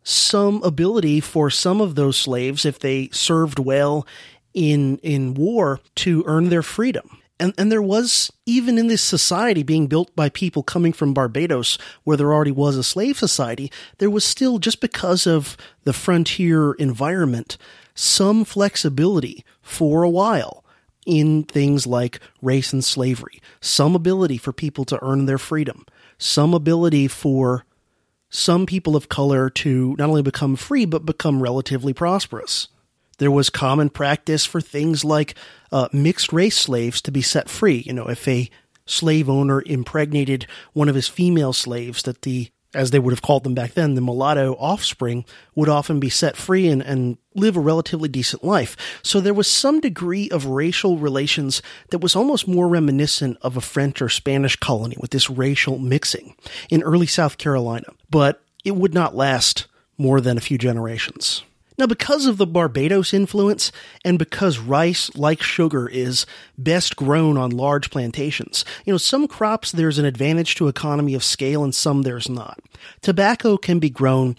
some ability for some of those slaves, if they served well in, in war, to earn their freedom. And, and there was, even in this society being built by people coming from Barbados, where there already was a slave society, there was still, just because of the frontier environment, some flexibility for a while in things like race and slavery, some ability for people to earn their freedom, some ability for some people of color to not only become free, but become relatively prosperous. There was common practice for things like uh, mixed race slaves to be set free. You know, if a slave owner impregnated one of his female slaves, that the as they would have called them back then, the mulatto offspring would often be set free and, and live a relatively decent life. So there was some degree of racial relations that was almost more reminiscent of a French or Spanish colony with this racial mixing in early South Carolina. But it would not last more than a few generations. Now, because of the Barbados influence, and because rice, like sugar, is best grown on large plantations, you know, some crops there's an advantage to economy of scale and some there's not. Tobacco can be grown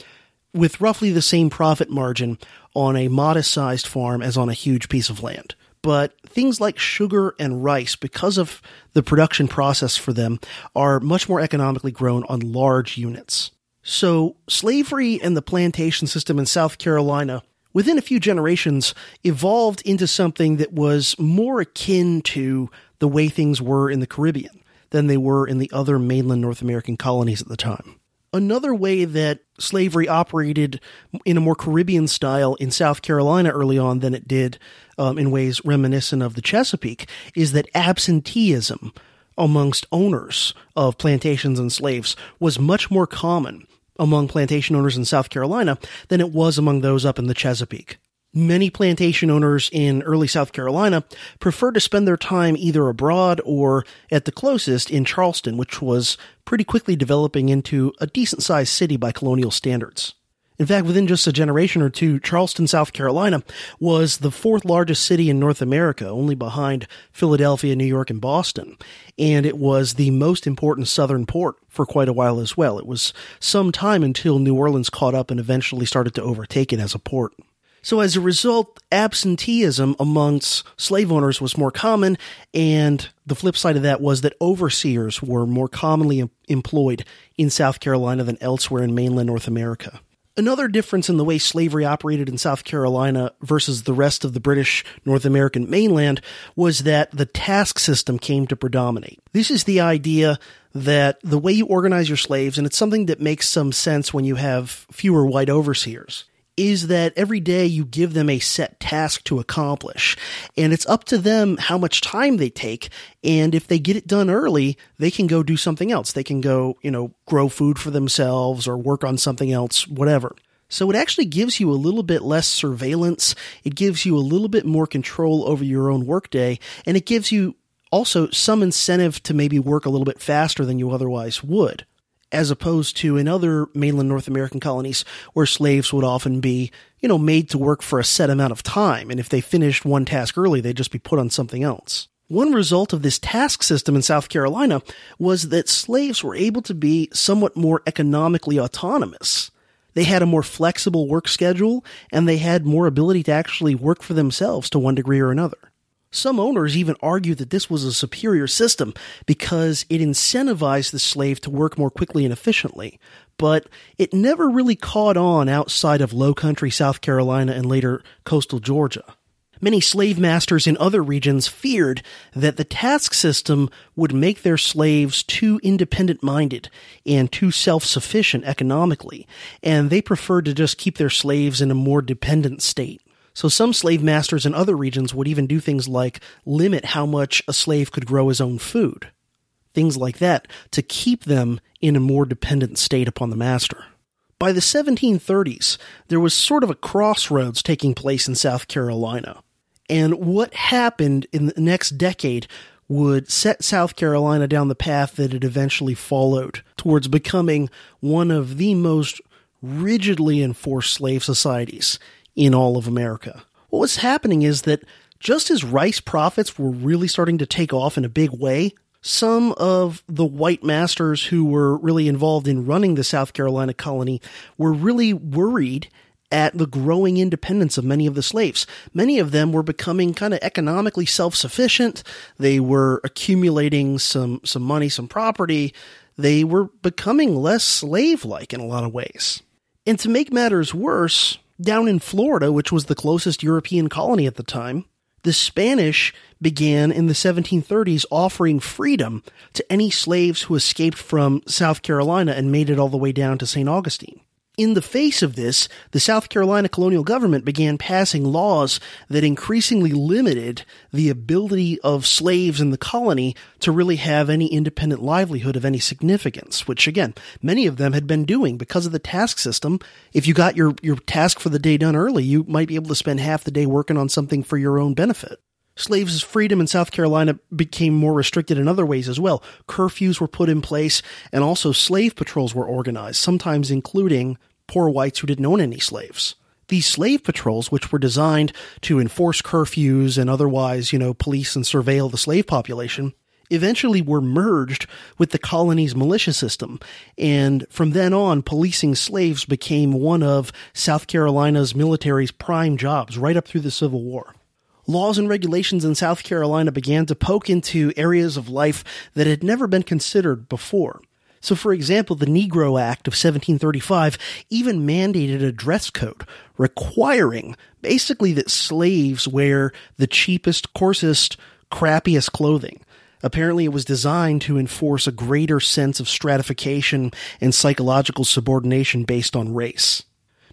with roughly the same profit margin on a modest sized farm as on a huge piece of land. But things like sugar and rice, because of the production process for them, are much more economically grown on large units. So, slavery and the plantation system in South Carolina, within a few generations, evolved into something that was more akin to the way things were in the Caribbean than they were in the other mainland North American colonies at the time. Another way that slavery operated in a more Caribbean style in South Carolina early on than it did um, in ways reminiscent of the Chesapeake is that absenteeism amongst owners of plantations and slaves was much more common among plantation owners in South Carolina than it was among those up in the Chesapeake. Many plantation owners in early South Carolina preferred to spend their time either abroad or, at the closest, in Charleston, which was pretty quickly developing into a decent sized city by colonial standards. In fact, within just a generation or two, Charleston, South Carolina was the fourth largest city in North America, only behind Philadelphia, New York, and Boston. And it was the most important southern port for quite a while as well. It was some time until New Orleans caught up and eventually started to overtake it as a port. So as a result, absenteeism amongst slave owners was more common, and the flip side of that was that overseers were more commonly employed in South Carolina than elsewhere in mainland North America. Another difference in the way slavery operated in South Carolina versus the rest of the British North American mainland was that the task system came to predominate. This is the idea that the way you organize your slaves, and it's something that makes some sense when you have fewer white overseers, is that every day you give them a set task to accomplish. And it's up to them how much time they take. And if they get it done early, they can go do something else. They can go, you know, grow food for themselves or work on something else, whatever. So it actually gives you a little bit less surveillance. It gives you a little bit more control over your own workday. And it gives you also some incentive to maybe work a little bit faster than you otherwise would as opposed to in other mainland North American colonies where slaves would often be, you know, made to work for a set amount of time. And if they finished one task early, they'd just be put on something else. One result of this task system in South Carolina was that slaves were able to be somewhat more economically autonomous. They had a more flexible work schedule and they had more ability to actually work for themselves to one degree or another. Some owners even argue that this was a superior system because it incentivized the slave to work more quickly and efficiently, but it never really caught on outside of low country South Carolina and later coastal Georgia. Many slave masters in other regions feared that the task system would make their slaves too independent minded and too self sufficient economically, and they preferred to just keep their slaves in a more dependent state. So some slave masters in other regions would even do things like limit how much a slave could grow his own food. Things like that to keep them in a more dependent state upon the master. By the 1730s, there was sort of a crossroads taking place in South Carolina. And what happened in the next decade would set South Carolina down the path that it eventually followed towards becoming one of the most rigidly enforced slave societies in all of America. What was happening is that just as rice profits were really starting to take off in a big way, some of the white masters who were really involved in running the South Carolina colony were really worried at the growing independence of many of the slaves. Many of them were becoming kind of economically self-sufficient. They were accumulating some, some money, some property. They were becoming less slave-like in a lot of ways. And to make matters worse, down in Florida, which was the closest European colony at the time, the Spanish began in the 1730s offering freedom to any slaves who escaped from South Carolina and made it all the way down to St. Augustine. In the face of this, the South Carolina colonial government began passing laws that increasingly limited the ability of slaves in the colony to really have any independent livelihood of any significance, which again, many of them had been doing because of the task system. If you got your, your task for the day done early, you might be able to spend half the day working on something for your own benefit. Slaves' freedom in South Carolina became more restricted in other ways as well. Curfews were put in place, and also slave patrols were organized, sometimes including poor whites who didn't own any slaves. These slave patrols, which were designed to enforce curfews and otherwise, you know, police and surveil the slave population, eventually were merged with the colony's militia system. And from then on, policing slaves became one of South Carolina's military's prime jobs right up through the Civil War laws and regulations in South Carolina began to poke into areas of life that had never been considered before. So, for example, the Negro Act of 1735 even mandated a dress code requiring basically that slaves wear the cheapest, coarsest, crappiest clothing. Apparently, it was designed to enforce a greater sense of stratification and psychological subordination based on race.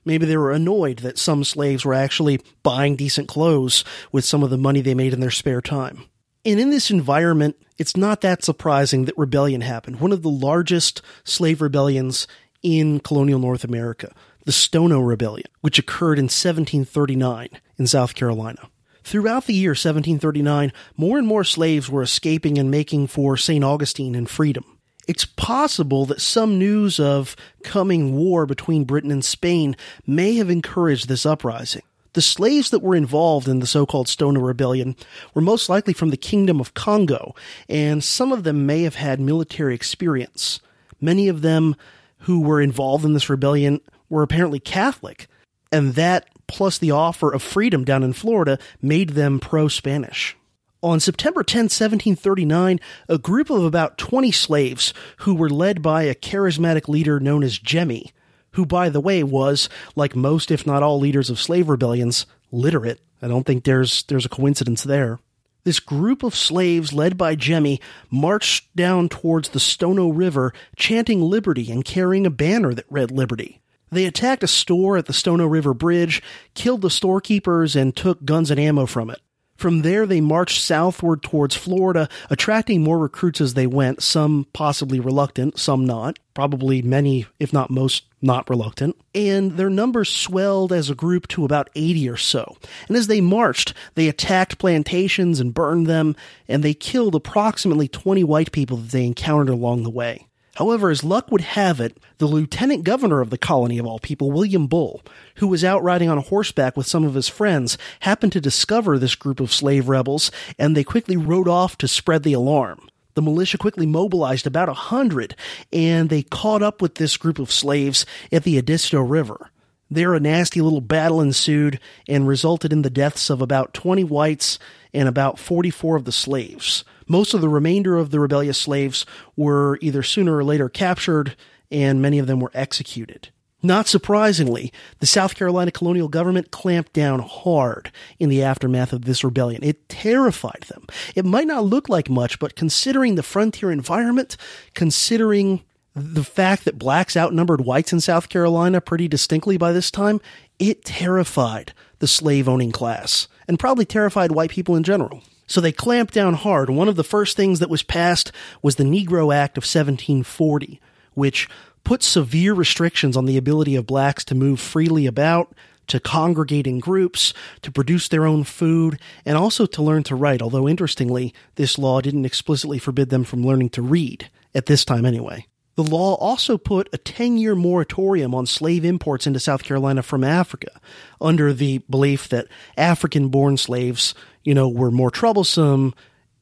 Maybe they were annoyed that some slaves were actually buying decent clothes with some of the money they made in their spare time. And in this environment, it's not that surprising that rebellion happened. One of the largest slave rebellions in colonial North America, the Stono Rebellion, which occurred in 1739 in South Carolina. Throughout the year 1739, more and more slaves were escaping and making for St. Augustine and freedom. It's possible that some news of coming war between Britain and Spain may have encouraged this uprising. The slaves that were involved in the so-called Stono Rebellion were most likely from the Kingdom of Congo, and some of them may have had military experience. Many of them who were involved in this rebellion were apparently Catholic, and that plus the offer of freedom down in Florida made them pro-Spanish. On September 10, 1739, a group of about 20 slaves who were led by a charismatic leader known as Jemmy who, by the way, was, like most, if not all, leaders of slave rebellions, literate. I don't think there's, there's a coincidence there. This group of slaves, led by Jemmy, marched down towards the Stono River, chanting liberty and carrying a banner that read liberty. They attacked a store at the Stono River Bridge, killed the storekeepers, and took guns and ammo from it. From there, they marched southward towards Florida, attracting more recruits as they went, some possibly reluctant, some not, probably many, if not most, not reluctant. And their numbers swelled as a group to about 80 or so. And as they marched, they attacked plantations and burned them, and they killed approximately 20 white people that they encountered along the way. However, as luck would have it, the lieutenant governor of the colony of all people, William Bull, who was out riding on horseback with some of his friends, happened to discover this group of slave rebels, and they quickly rode off to spread the alarm. The militia quickly mobilized about a hundred, and they caught up with this group of slaves at the Edisto River. There, a nasty little battle ensued and resulted in the deaths of about 20 whites and about 44 of the slaves. Most of the remainder of the rebellious slaves were either sooner or later captured, and many of them were executed. Not surprisingly, the South Carolina colonial government clamped down hard in the aftermath of this rebellion. It terrified them. It might not look like much, but considering the frontier environment, considering the fact that blacks outnumbered whites in South Carolina pretty distinctly by this time, it terrified the slave owning class and probably terrified white people in general. So they clamped down hard. One of the first things that was passed was the Negro Act of 1740, which put severe restrictions on the ability of blacks to move freely about, to congregate in groups, to produce their own food, and also to learn to write, although interestingly, this law didn't explicitly forbid them from learning to read, at this time anyway. The law also put a 10 year moratorium on slave imports into South Carolina from Africa, under the belief that African born slaves, you know, were more troublesome,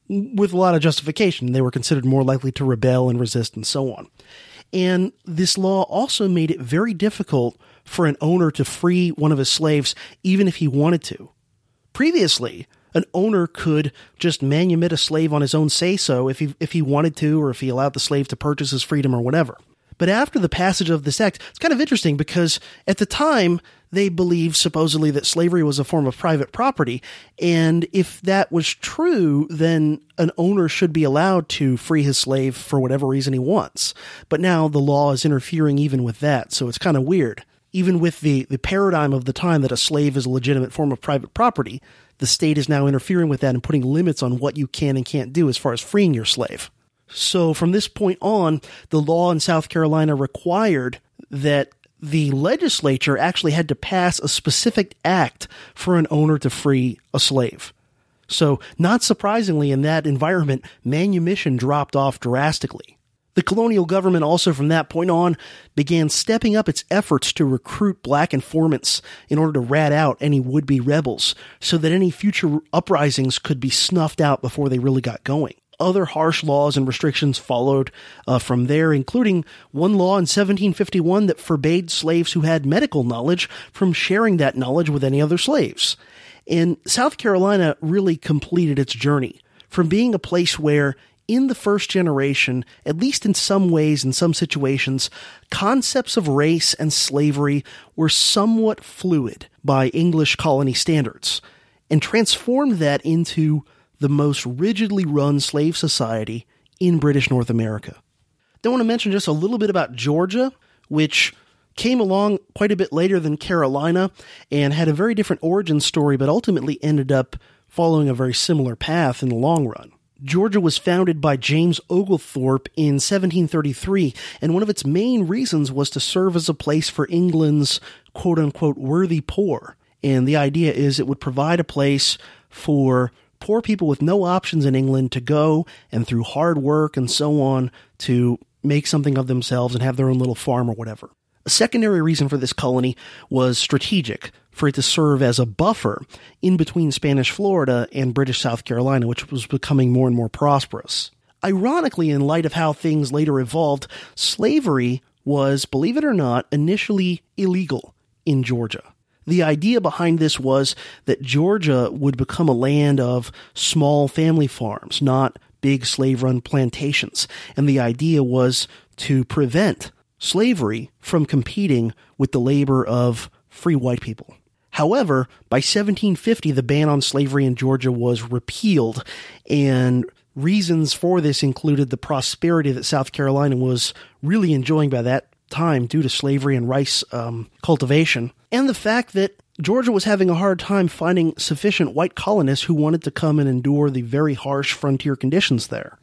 with a lot of justification. They were considered more likely to rebel and resist and so on. And this law also made it very difficult for an owner to free one of his slaves, even if he wanted to. Previously, an owner could just manumit a slave on his own say so if he, if he wanted to, or if he allowed the slave to purchase his freedom or whatever. But after the passage of this act, it's kind of interesting because at the time, they believed supposedly that slavery was a form of private property. And if that was true, then an owner should be allowed to free his slave for whatever reason he wants. But now the law is interfering even with that, so it's kind of weird. Even with the, the paradigm of the time that a slave is a legitimate form of private property, the state is now interfering with that and putting limits on what you can and can't do as far as freeing your slave. So from this point on, the law in South Carolina required that the legislature actually had to pass a specific act for an owner to free a slave. So, not surprisingly, in that environment, manumission dropped off drastically. The colonial government also from that point on began stepping up its efforts to recruit black informants in order to rat out any would-be rebels so that any future uprisings could be snuffed out before they really got going. Other harsh laws and restrictions followed uh, from there, including one law in 1751 that forbade slaves who had medical knowledge from sharing that knowledge with any other slaves. And South Carolina really completed its journey from being a place where in the first generation, at least in some ways, in some situations, concepts of race and slavery were somewhat fluid by English colony standards and transformed that into the most rigidly run slave society in British North America. I want to mention just a little bit about Georgia, which came along quite a bit later than Carolina and had a very different origin story, but ultimately ended up following a very similar path in the long run. Georgia was founded by James Oglethorpe in 1733, and one of its main reasons was to serve as a place for England's quote unquote worthy poor. And the idea is it would provide a place for poor people with no options in England to go and through hard work and so on to make something of themselves and have their own little farm or whatever. A secondary reason for this colony was strategic, for it to serve as a buffer in between Spanish Florida and British South Carolina, which was becoming more and more prosperous. Ironically, in light of how things later evolved, slavery was, believe it or not, initially illegal in Georgia. The idea behind this was that Georgia would become a land of small family farms, not big slave run plantations. And the idea was to prevent slavery from competing with the labor of free white people. However, by 1750, the ban on slavery in Georgia was repealed, and reasons for this included the prosperity that South Carolina was really enjoying by that time due to slavery and rice um, cultivation, and the fact that Georgia was having a hard time finding sufficient white colonists who wanted to come and endure the very harsh frontier conditions there.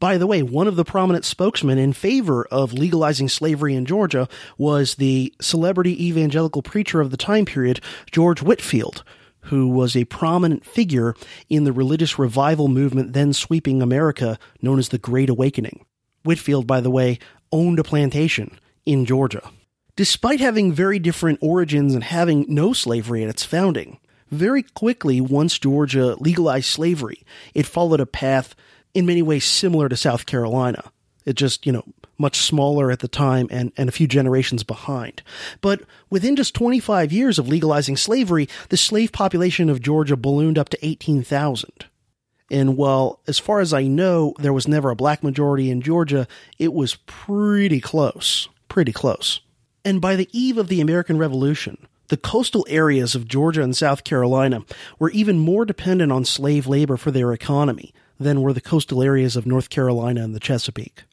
By the way, one of the prominent spokesmen in favor of legalizing slavery in Georgia was the celebrity evangelical preacher of the time period, George Whitefield, who was a prominent figure in the religious revival movement then sweeping America known as the Great Awakening. Whitefield, by the way, owned a plantation in Georgia. Despite having very different origins and having no slavery at its founding, very quickly, once Georgia legalized slavery, it followed a path in many ways similar to South Carolina. It just, you know, much smaller at the time and, and a few generations behind. But within just 25 years of legalizing slavery, the slave population of Georgia ballooned up to 18,000. And while, as far as I know, there was never a black majority in Georgia, it was pretty close pretty close. And by the eve of the American Revolution, the coastal areas of Georgia and South Carolina were even more dependent on slave labor for their economy than were the coastal areas of North Carolina and the Chesapeake.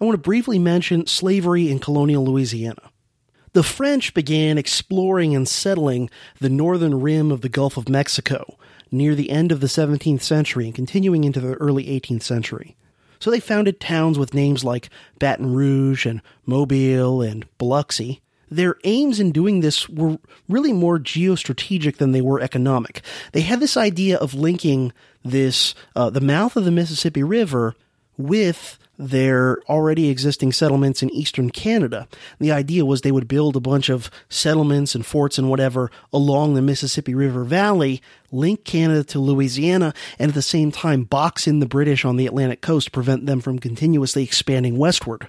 I want to briefly mention slavery in colonial Louisiana. The French began exploring and settling the northern rim of the Gulf of Mexico near the end of the 17th century and continuing into the early 18th century. So they founded towns with names like Baton Rouge and Mobile and Biloxi. Their aims in doing this were really more geostrategic than they were economic. They had this idea of linking this, uh, the mouth of the Mississippi River with their already existing settlements in eastern Canada. The idea was they would build a bunch of settlements and forts and whatever along the Mississippi River Valley, link Canada to Louisiana, and at the same time box in the British on the Atlantic coast prevent them from continuously expanding westward.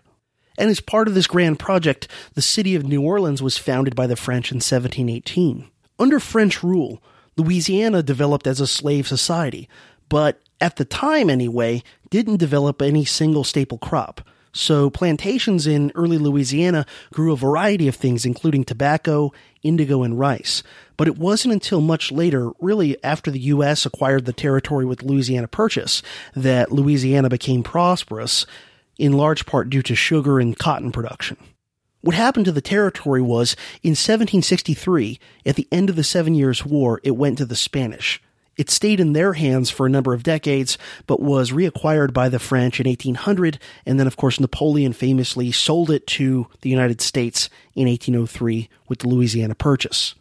And as part of this grand project, the city of New Orleans was founded by the French in 1718. Under French rule, Louisiana developed as a slave society, but at the time anyway, didn't develop any single staple crop. So plantations in early Louisiana grew a variety of things, including tobacco, indigo, and rice. But it wasn't until much later, really after the U.S. acquired the territory with Louisiana Purchase, that Louisiana became prosperous, in large part due to sugar and cotton production. What happened to the territory was in 1763, at the end of the Seven Years' War, it went to the Spanish. It stayed in their hands for a number of decades, but was reacquired by the French in 1800, and then, of course, Napoleon famously sold it to the United States in 1803 with the Louisiana Purchase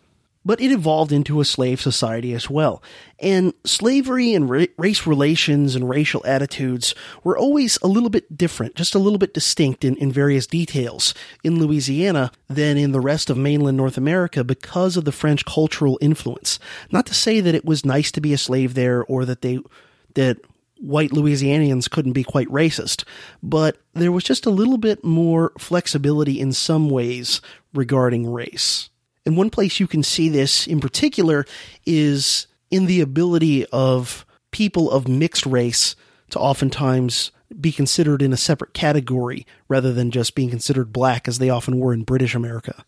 but it evolved into a slave society as well. And slavery and ra- race relations and racial attitudes were always a little bit different, just a little bit distinct in, in various details in Louisiana than in the rest of mainland North America because of the French cultural influence. Not to say that it was nice to be a slave there or that they, that white Louisianians couldn't be quite racist, but there was just a little bit more flexibility in some ways regarding race. And one place you can see this in particular is in the ability of people of mixed race to oftentimes be considered in a separate category rather than just being considered black as they often were in British America.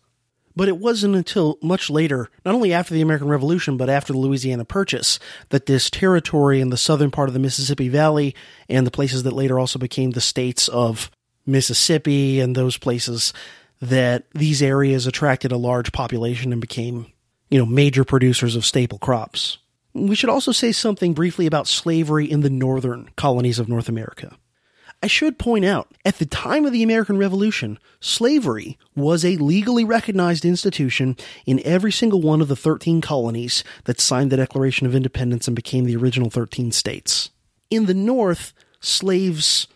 But it wasn't until much later, not only after the American Revolution, but after the Louisiana Purchase, that this territory in the southern part of the Mississippi Valley and the places that later also became the states of Mississippi and those places that these areas attracted a large population and became, you know, major producers of staple crops. We should also say something briefly about slavery in the northern colonies of North America. I should point out, at the time of the American Revolution, slavery was a legally recognized institution in every single one of the 13 colonies that signed the Declaration of Independence and became the original 13 states. In the North, slaves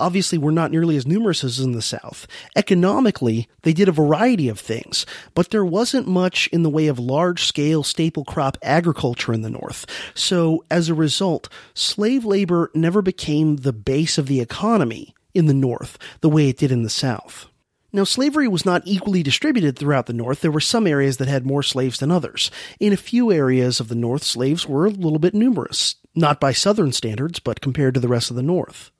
obviously were not nearly as numerous as in the South. Economically, they did a variety of things, but there wasn't much in the way of large scale staple crop agriculture in the North. So as a result, slave labor never became the base of the economy in the North the way it did in the South. Now, slavery was not equally distributed throughout the North. There were some areas that had more slaves than others. In a few areas of the North, slaves were a little bit numerous. Not by Southern standards, but compared to the rest of the North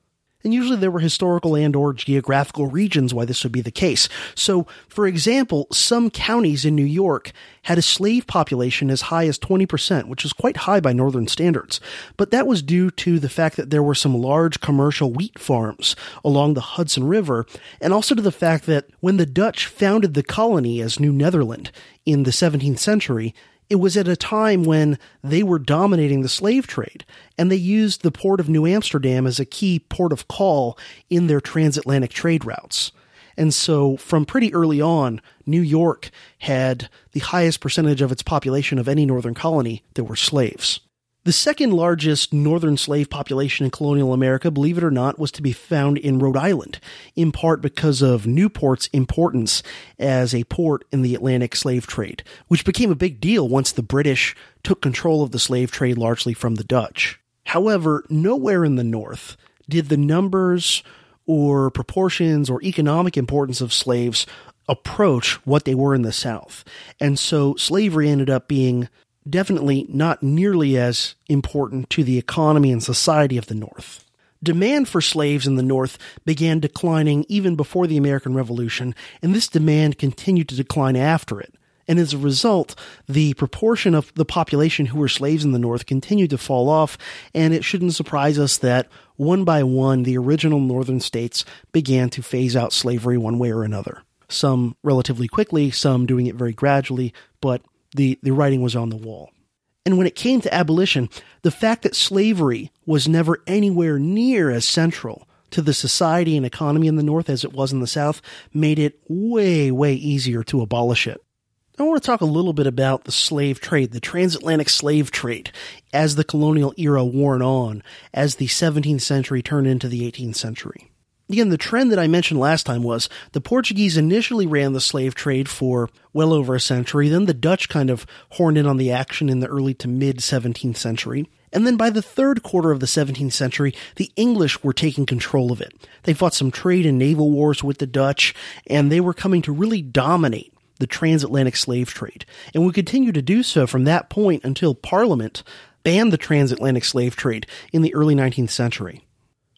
and usually there were historical and or geographical regions why this would be the case. So, for example, some counties in New York had a slave population as high as 20%, which is quite high by northern standards. But that was due to the fact that there were some large commercial wheat farms along the Hudson River, and also to the fact that when the Dutch founded the colony as New Netherland in the 17th century, it was at a time when they were dominating the slave trade, and they used the port of New Amsterdam as a key port of call in their transatlantic trade routes. And so, from pretty early on, New York had the highest percentage of its population of any northern colony that were slaves. The second largest northern slave population in colonial America, believe it or not, was to be found in Rhode Island, in part because of Newport's importance as a port in the Atlantic slave trade, which became a big deal once the British took control of the slave trade largely from the Dutch. However, nowhere in the North did the numbers or proportions or economic importance of slaves approach what they were in the South. And so slavery ended up being definitely not nearly as important to the economy and society of the North. Demand for slaves in the North began declining even before the American Revolution, and this demand continued to decline after it. And as a result, the proportion of the population who were slaves in the North continued to fall off, and it shouldn't surprise us that one by one, the original Northern states began to phase out slavery one way or another. Some relatively quickly, some doing it very gradually, but the, the writing was on the wall. And when it came to abolition, the fact that slavery was never anywhere near as central to the society and economy in the North as it was in the South made it way, way easier to abolish it. I want to talk a little bit about the slave trade, the transatlantic slave trade, as the colonial era wore on, as the 17th century turned into the 18th century. Again, the trend that I mentioned last time was the Portuguese initially ran the slave trade for well over a century. Then the Dutch kind of horned in on the action in the early to mid 17th century. And then by the third quarter of the 17th century, the English were taking control of it. They fought some trade and naval wars with the Dutch, and they were coming to really dominate the transatlantic slave trade. And would continue to do so from that point until Parliament banned the transatlantic slave trade in the early 19th century.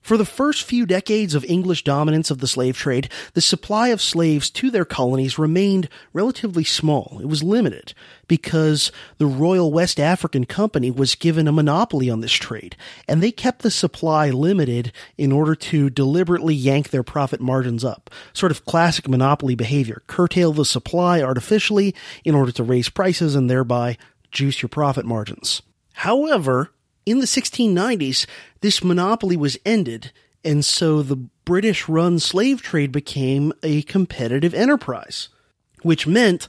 For the first few decades of English dominance of the slave trade, the supply of slaves to their colonies remained relatively small. It was limited because the Royal West African Company was given a monopoly on this trade, and they kept the supply limited in order to deliberately yank their profit margins up. Sort of classic monopoly behavior. Curtail the supply artificially in order to raise prices and thereby juice your profit margins. However, in the 1690s, this monopoly was ended, and so the British run slave trade became a competitive enterprise, which meant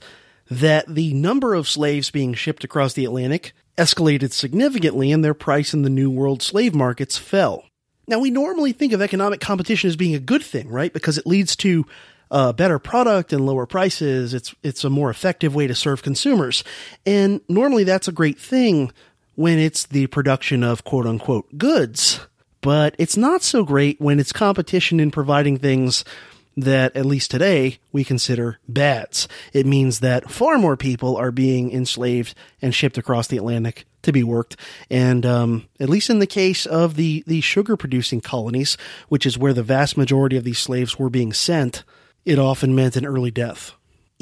that the number of slaves being shipped across the Atlantic escalated significantly and their price in the New World slave markets fell. Now, we normally think of economic competition as being a good thing, right? Because it leads to a better product and lower prices. It's, it's a more effective way to serve consumers. And normally that's a great thing when it's the production of quote unquote goods, but it's not so great when it's competition in providing things that, at least today, we consider bads. It means that far more people are being enslaved and shipped across the Atlantic to be worked. And um, at least in the case of the, the sugar producing colonies, which is where the vast majority of these slaves were being sent, it often meant an early death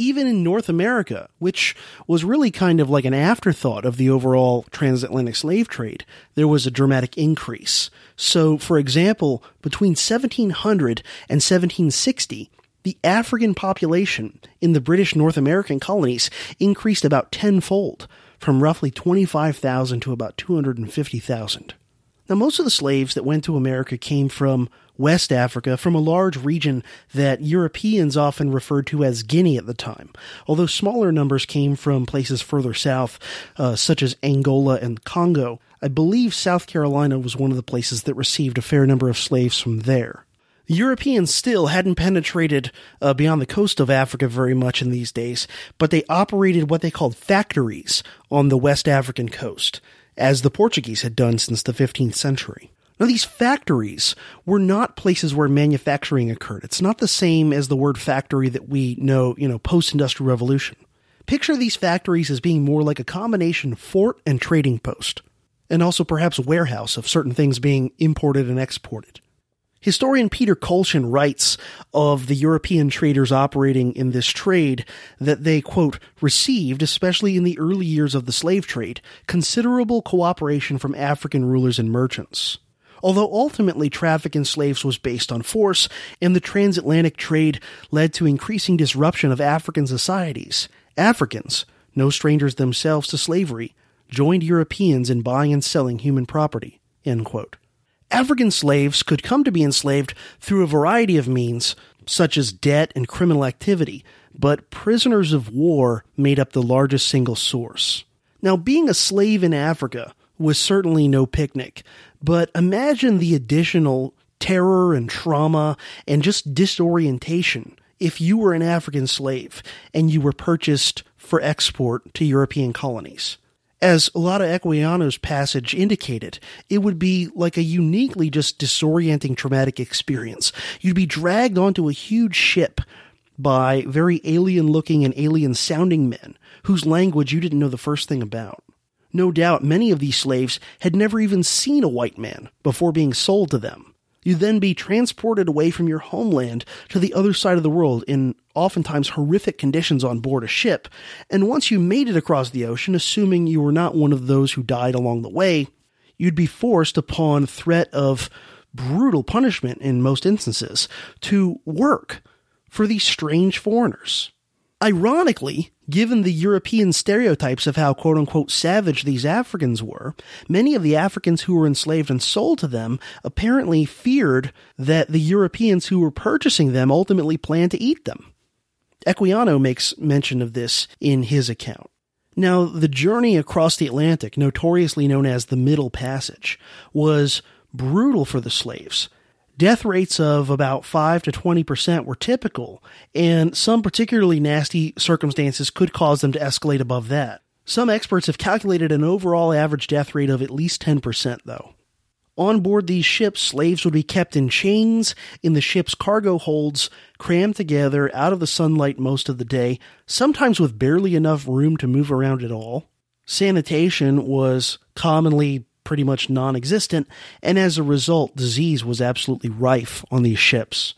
even in North America, which was really kind of like an afterthought of the overall transatlantic slave trade, there was a dramatic increase. So, for example, between 1700 and 1760, the African population in the British North American colonies increased about tenfold, from roughly 25,000 to about 250,000. Now, most of the slaves that went to America came from West Africa from a large region that Europeans often referred to as Guinea at the time, although smaller numbers came from places further south, uh, such as Angola and Congo. I believe South Carolina was one of the places that received a fair number of slaves from there. Europeans still hadn't penetrated uh, beyond the coast of Africa very much in these days, but they operated what they called factories on the West African coast, as the Portuguese had done since the 15th century. Now, these factories were not places where manufacturing occurred. It's not the same as the word factory that we know, you know, post industrial revolution. Picture these factories as being more like a combination fort and trading post, and also perhaps warehouse of certain things being imported and exported. Historian Peter Kolchin writes of the European traders operating in this trade that they, quote, received, especially in the early years of the slave trade, considerable cooperation from African rulers and merchants. Although ultimately traffic in slaves was based on force, and the transatlantic trade led to increasing disruption of African societies, Africans, no strangers themselves to slavery, joined Europeans in buying and selling human property. African slaves could come to be enslaved through a variety of means, such as debt and criminal activity, but prisoners of war made up the largest single source. Now, being a slave in Africa was certainly no picnic, but imagine the additional terror and trauma and just disorientation if you were an African slave and you were purchased for export to European colonies. As Olaudah Equiano's passage indicated, it would be like a uniquely just disorienting traumatic experience. You'd be dragged onto a huge ship by very alien looking and alien sounding men whose language you didn't know the first thing about. No doubt many of these slaves had never even seen a white man before being sold to them. You'd then be transported away from your homeland to the other side of the world in oftentimes horrific conditions on board a ship, and once you made it across the ocean, assuming you were not one of those who died along the way, you'd be forced upon threat of brutal punishment in most instances to work for these strange foreigners. Ironically, given the European stereotypes of how quote unquote savage these Africans were, many of the Africans who were enslaved and sold to them apparently feared that the Europeans who were purchasing them ultimately planned to eat them. Equiano makes mention of this in his account. Now, the journey across the Atlantic, notoriously known as the Middle Passage, was brutal for the slaves Death rates of about 5 to 20% were typical, and some particularly nasty circumstances could cause them to escalate above that. Some experts have calculated an overall average death rate of at least 10%, though. On board these ships, slaves would be kept in chains in the ship's cargo holds, crammed together out of the sunlight most of the day, sometimes with barely enough room to move around at all. Sanitation was commonly pretty much non existent, and as a result, disease was absolutely rife on these ships.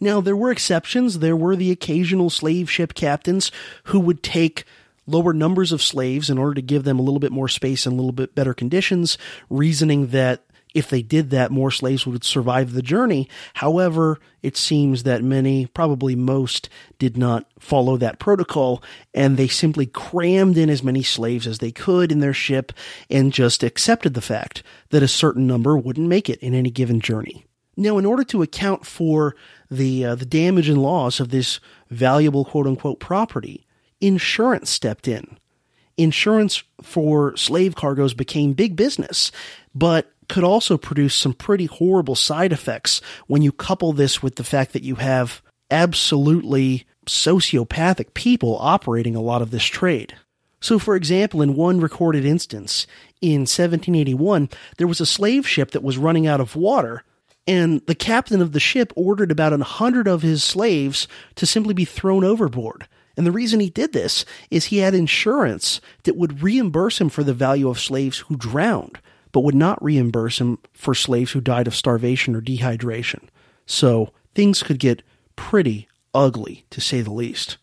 Now, there were exceptions. There were the occasional slave ship captains who would take lower numbers of slaves in order to give them a little bit more space and a little bit better conditions, reasoning that if they did that, more slaves would survive the journey. However, it seems that many, probably most, did not follow that protocol, and they simply crammed in as many slaves as they could in their ship and just accepted the fact that a certain number wouldn't make it in any given journey. Now, in order to account for the uh, the damage and loss of this valuable quote unquote property, insurance stepped in. Insurance for slave cargoes became big business, but could also produce some pretty horrible side effects when you couple this with the fact that you have absolutely sociopathic people operating a lot of this trade. So, for example, in one recorded instance, in 1781, there was a slave ship that was running out of water, and the captain of the ship ordered about a hundred of his slaves to simply be thrown overboard. And the reason he did this is he had insurance that would reimburse him for the value of slaves who drowned but would not reimburse him for slaves who died of starvation or dehydration. So things could get pretty ugly, to say the least.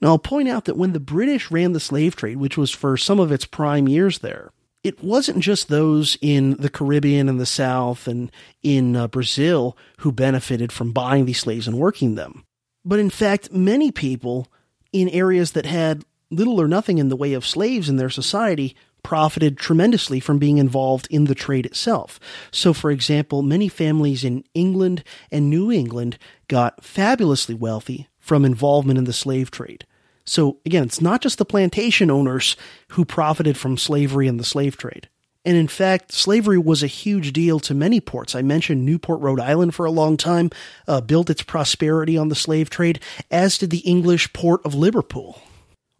Now, I'll point out that when the British ran the slave trade, which was for some of its prime years there, it wasn't just those in the Caribbean and the South and in uh, Brazil who benefited from buying these slaves and working them. But in fact, many people in areas that had little or nothing in the way of slaves in their society profited tremendously from being involved in the trade itself. So, for example, many families in England and New England got fabulously wealthy from involvement in the slave trade. So, again, it's not just the plantation owners who profited from slavery and the slave trade. And in fact, slavery was a huge deal to many ports. I mentioned Newport, Rhode Island for a long time, uh, built its prosperity on the slave trade, as did the English port of Liverpool.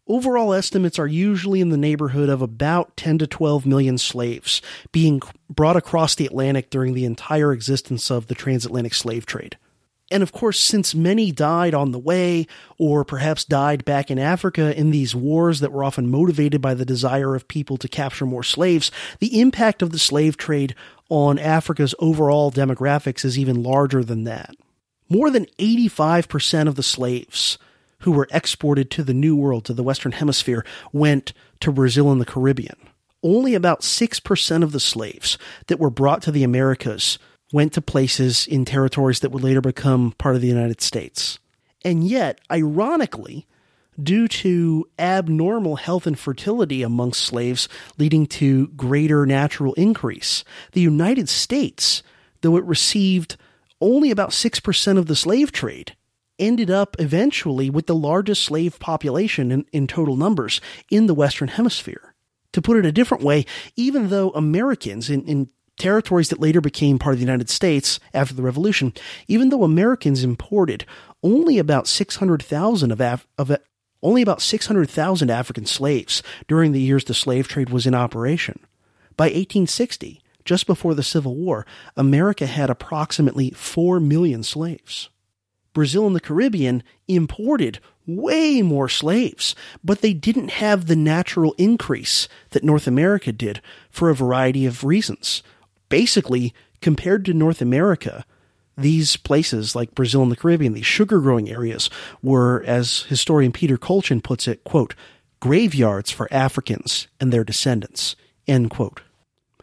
Overall estimates are usually in the neighborhood of about 10 to 12 million slaves being brought across the Atlantic during the entire existence of the transatlantic slave trade. And of course, since many died on the way, or perhaps died back in Africa in these wars that were often motivated by the desire of people to capture more slaves, the impact of the slave trade on Africa's overall demographics is even larger than that. More than 85% of the slaves who were exported to the New World, to the Western Hemisphere, went to Brazil and the Caribbean. Only about 6% of the slaves that were brought to the Americas went to places in territories that would later become part of the United States. And yet, ironically, due to abnormal health and fertility amongst slaves leading to greater natural increase, the United States, though it received only about 6% of the slave trade, ended up eventually with the largest slave population in, in total numbers in the Western Hemisphere. To put it a different way, even though Americans in, in territories that later became part of the United States after the Revolution, even though Americans imported only about 600,000 of, Af- of only about 600,000 African slaves during the years the slave trade was in operation. By 1860, just before the Civil War, America had approximately 4 million slaves. Brazil and the Caribbean imported way more slaves, but they didn't have the natural increase that North America did for a variety of reasons. Basically, compared to North America, these places like Brazil and the Caribbean, these sugar growing areas, were, as historian Peter Kolchin puts it, quote, graveyards for Africans and their descendants, end quote.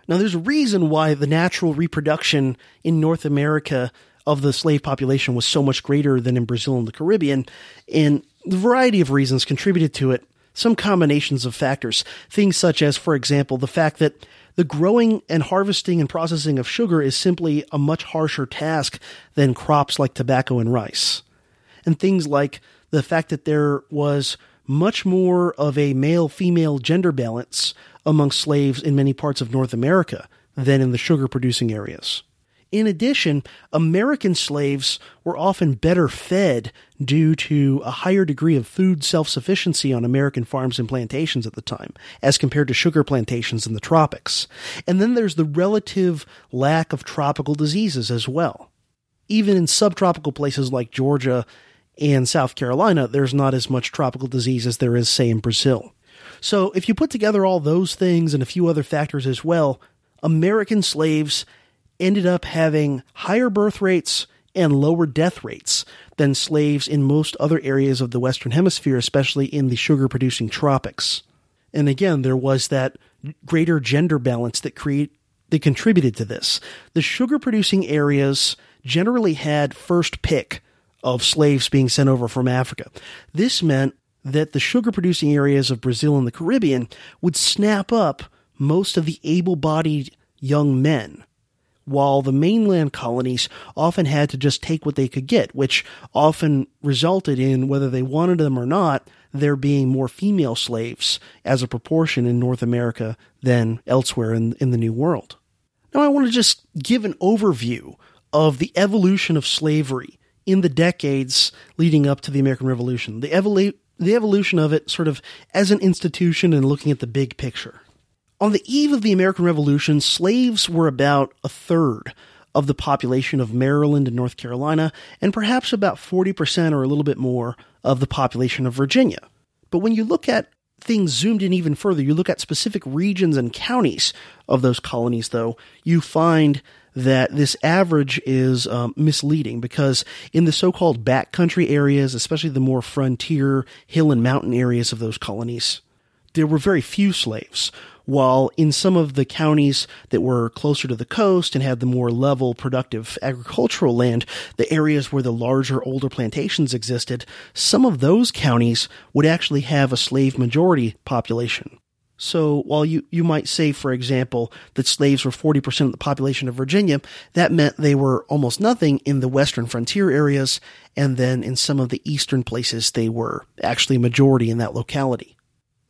Now, there's a reason why the natural reproduction in North America of the slave population was so much greater than in Brazil and the Caribbean, and the variety of reasons contributed to it. Some combinations of factors, things such as, for example, the fact that the growing and harvesting and processing of sugar is simply a much harsher task than crops like tobacco and rice. And things like the fact that there was much more of a male female gender balance among slaves in many parts of North America than in the sugar producing areas. In addition, American slaves were often better fed due to a higher degree of food self sufficiency on American farms and plantations at the time, as compared to sugar plantations in the tropics. And then there's the relative lack of tropical diseases as well. Even in subtropical places like Georgia and South Carolina, there's not as much tropical disease as there is, say, in Brazil. So if you put together all those things and a few other factors as well, American slaves ended up having higher birth rates and lower death rates than slaves in most other areas of the Western Hemisphere, especially in the sugar producing tropics. And again, there was that greater gender balance that create that contributed to this. The sugar producing areas generally had first pick of slaves being sent over from Africa. This meant that the sugar producing areas of Brazil and the Caribbean would snap up most of the able bodied young men, while the mainland colonies often had to just take what they could get, which often resulted in, whether they wanted them or not, there being more female slaves as a proportion in North America than elsewhere in, in the New World. Now, I want to just give an overview of the evolution of slavery in the decades leading up to the American Revolution. The, evolu- the evolution of it sort of as an institution and looking at the big picture. On the eve of the American Revolution, slaves were about a third of the population of Maryland and North Carolina, and perhaps about 40% or a little bit more of the population of Virginia. But when you look at things zoomed in even further, you look at specific regions and counties of those colonies, though, you find that this average is um, misleading because in the so-called backcountry areas, especially the more frontier hill and mountain areas of those colonies, there were very few slaves. While in some of the counties that were closer to the coast and had the more level, productive agricultural land, the areas where the larger, older plantations existed, some of those counties would actually have a slave majority population. So while you, you might say, for example, that slaves were 40% of the population of Virginia, that meant they were almost nothing in the western frontier areas, and then in some of the eastern places they were actually a majority in that locality.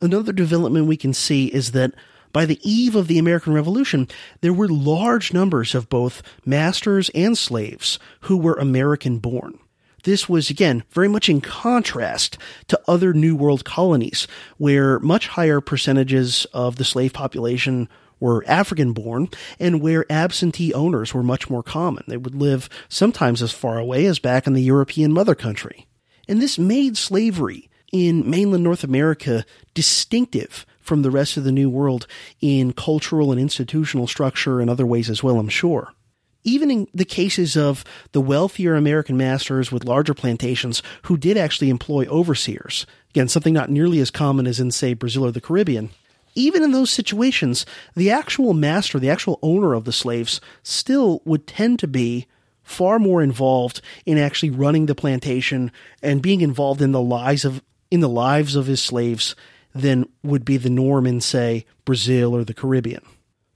Another development we can see is that by the eve of the American Revolution, there were large numbers of both masters and slaves who were American born. This was, again, very much in contrast to other New World colonies, where much higher percentages of the slave population were African born and where absentee owners were much more common. They would live sometimes as far away as back in the European mother country. And this made slavery in mainland North America distinctive from the rest of the New World in cultural and institutional structure and other ways as well, I'm sure. Even in the cases of the wealthier American masters with larger plantations who did actually employ overseers, again, something not nearly as common as in, say, Brazil or the Caribbean, even in those situations, the actual master, the actual owner of the slaves, still would tend to be far more involved in actually running the plantation and being involved in the lives of in the lives of his slaves than would be the norm in, say, Brazil or the Caribbean.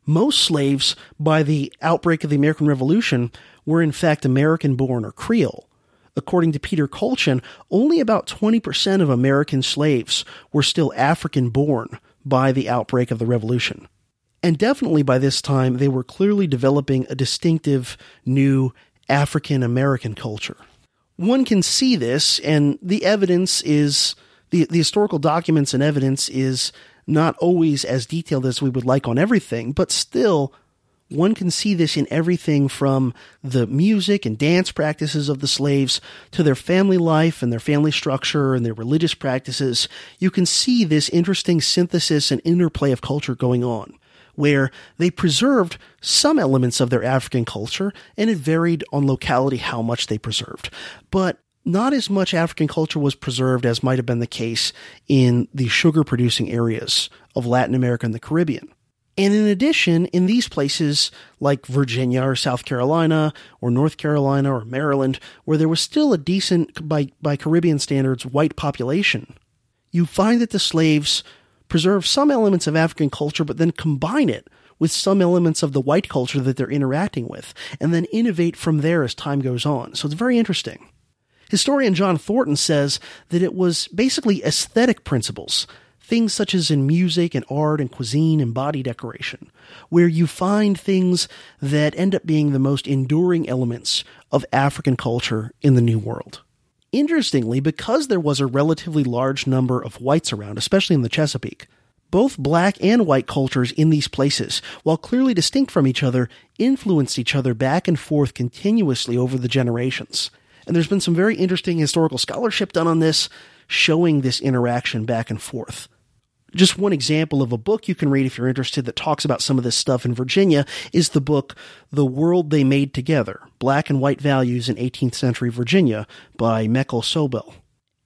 Most slaves, by the outbreak of the American Revolution, were in fact American born or Creole. According to Peter Kolchin, only about 20% of American slaves were still African born by the outbreak of the Revolution. And definitely by this time, they were clearly developing a distinctive new African American culture. One can see this, and the evidence is the, the historical documents and evidence is not always as detailed as we would like on everything, but still, one can see this in everything from the music and dance practices of the slaves to their family life and their family structure and their religious practices. You can see this interesting synthesis and interplay of culture going on, where they preserved some elements of their African culture and it varied on locality how much they preserved. But not as much African culture was preserved as might have been the case in the sugar producing areas of Latin America and the Caribbean. And in addition, in these places like Virginia or South Carolina or North Carolina or Maryland, where there was still a decent, by, by Caribbean standards, white population, you find that the slaves preserve some elements of African culture, but then combine it with some elements of the white culture that they're interacting with, and then innovate from there as time goes on. So it's very interesting. Historian John Thornton says that it was basically aesthetic principles, things such as in music and art and cuisine and body decoration, where you find things that end up being the most enduring elements of African culture in the New World. Interestingly, because there was a relatively large number of whites around, especially in the Chesapeake, both black and white cultures in these places, while clearly distinct from each other, influenced each other back and forth continuously over the generations. And there's been some very interesting historical scholarship done on this, showing this interaction back and forth. just one example of a book you can read if you're interested that talks about some of this stuff in Virginia is the book The World They Made Together Black and White Values in 18th Century Virginia by Mechal Sobel.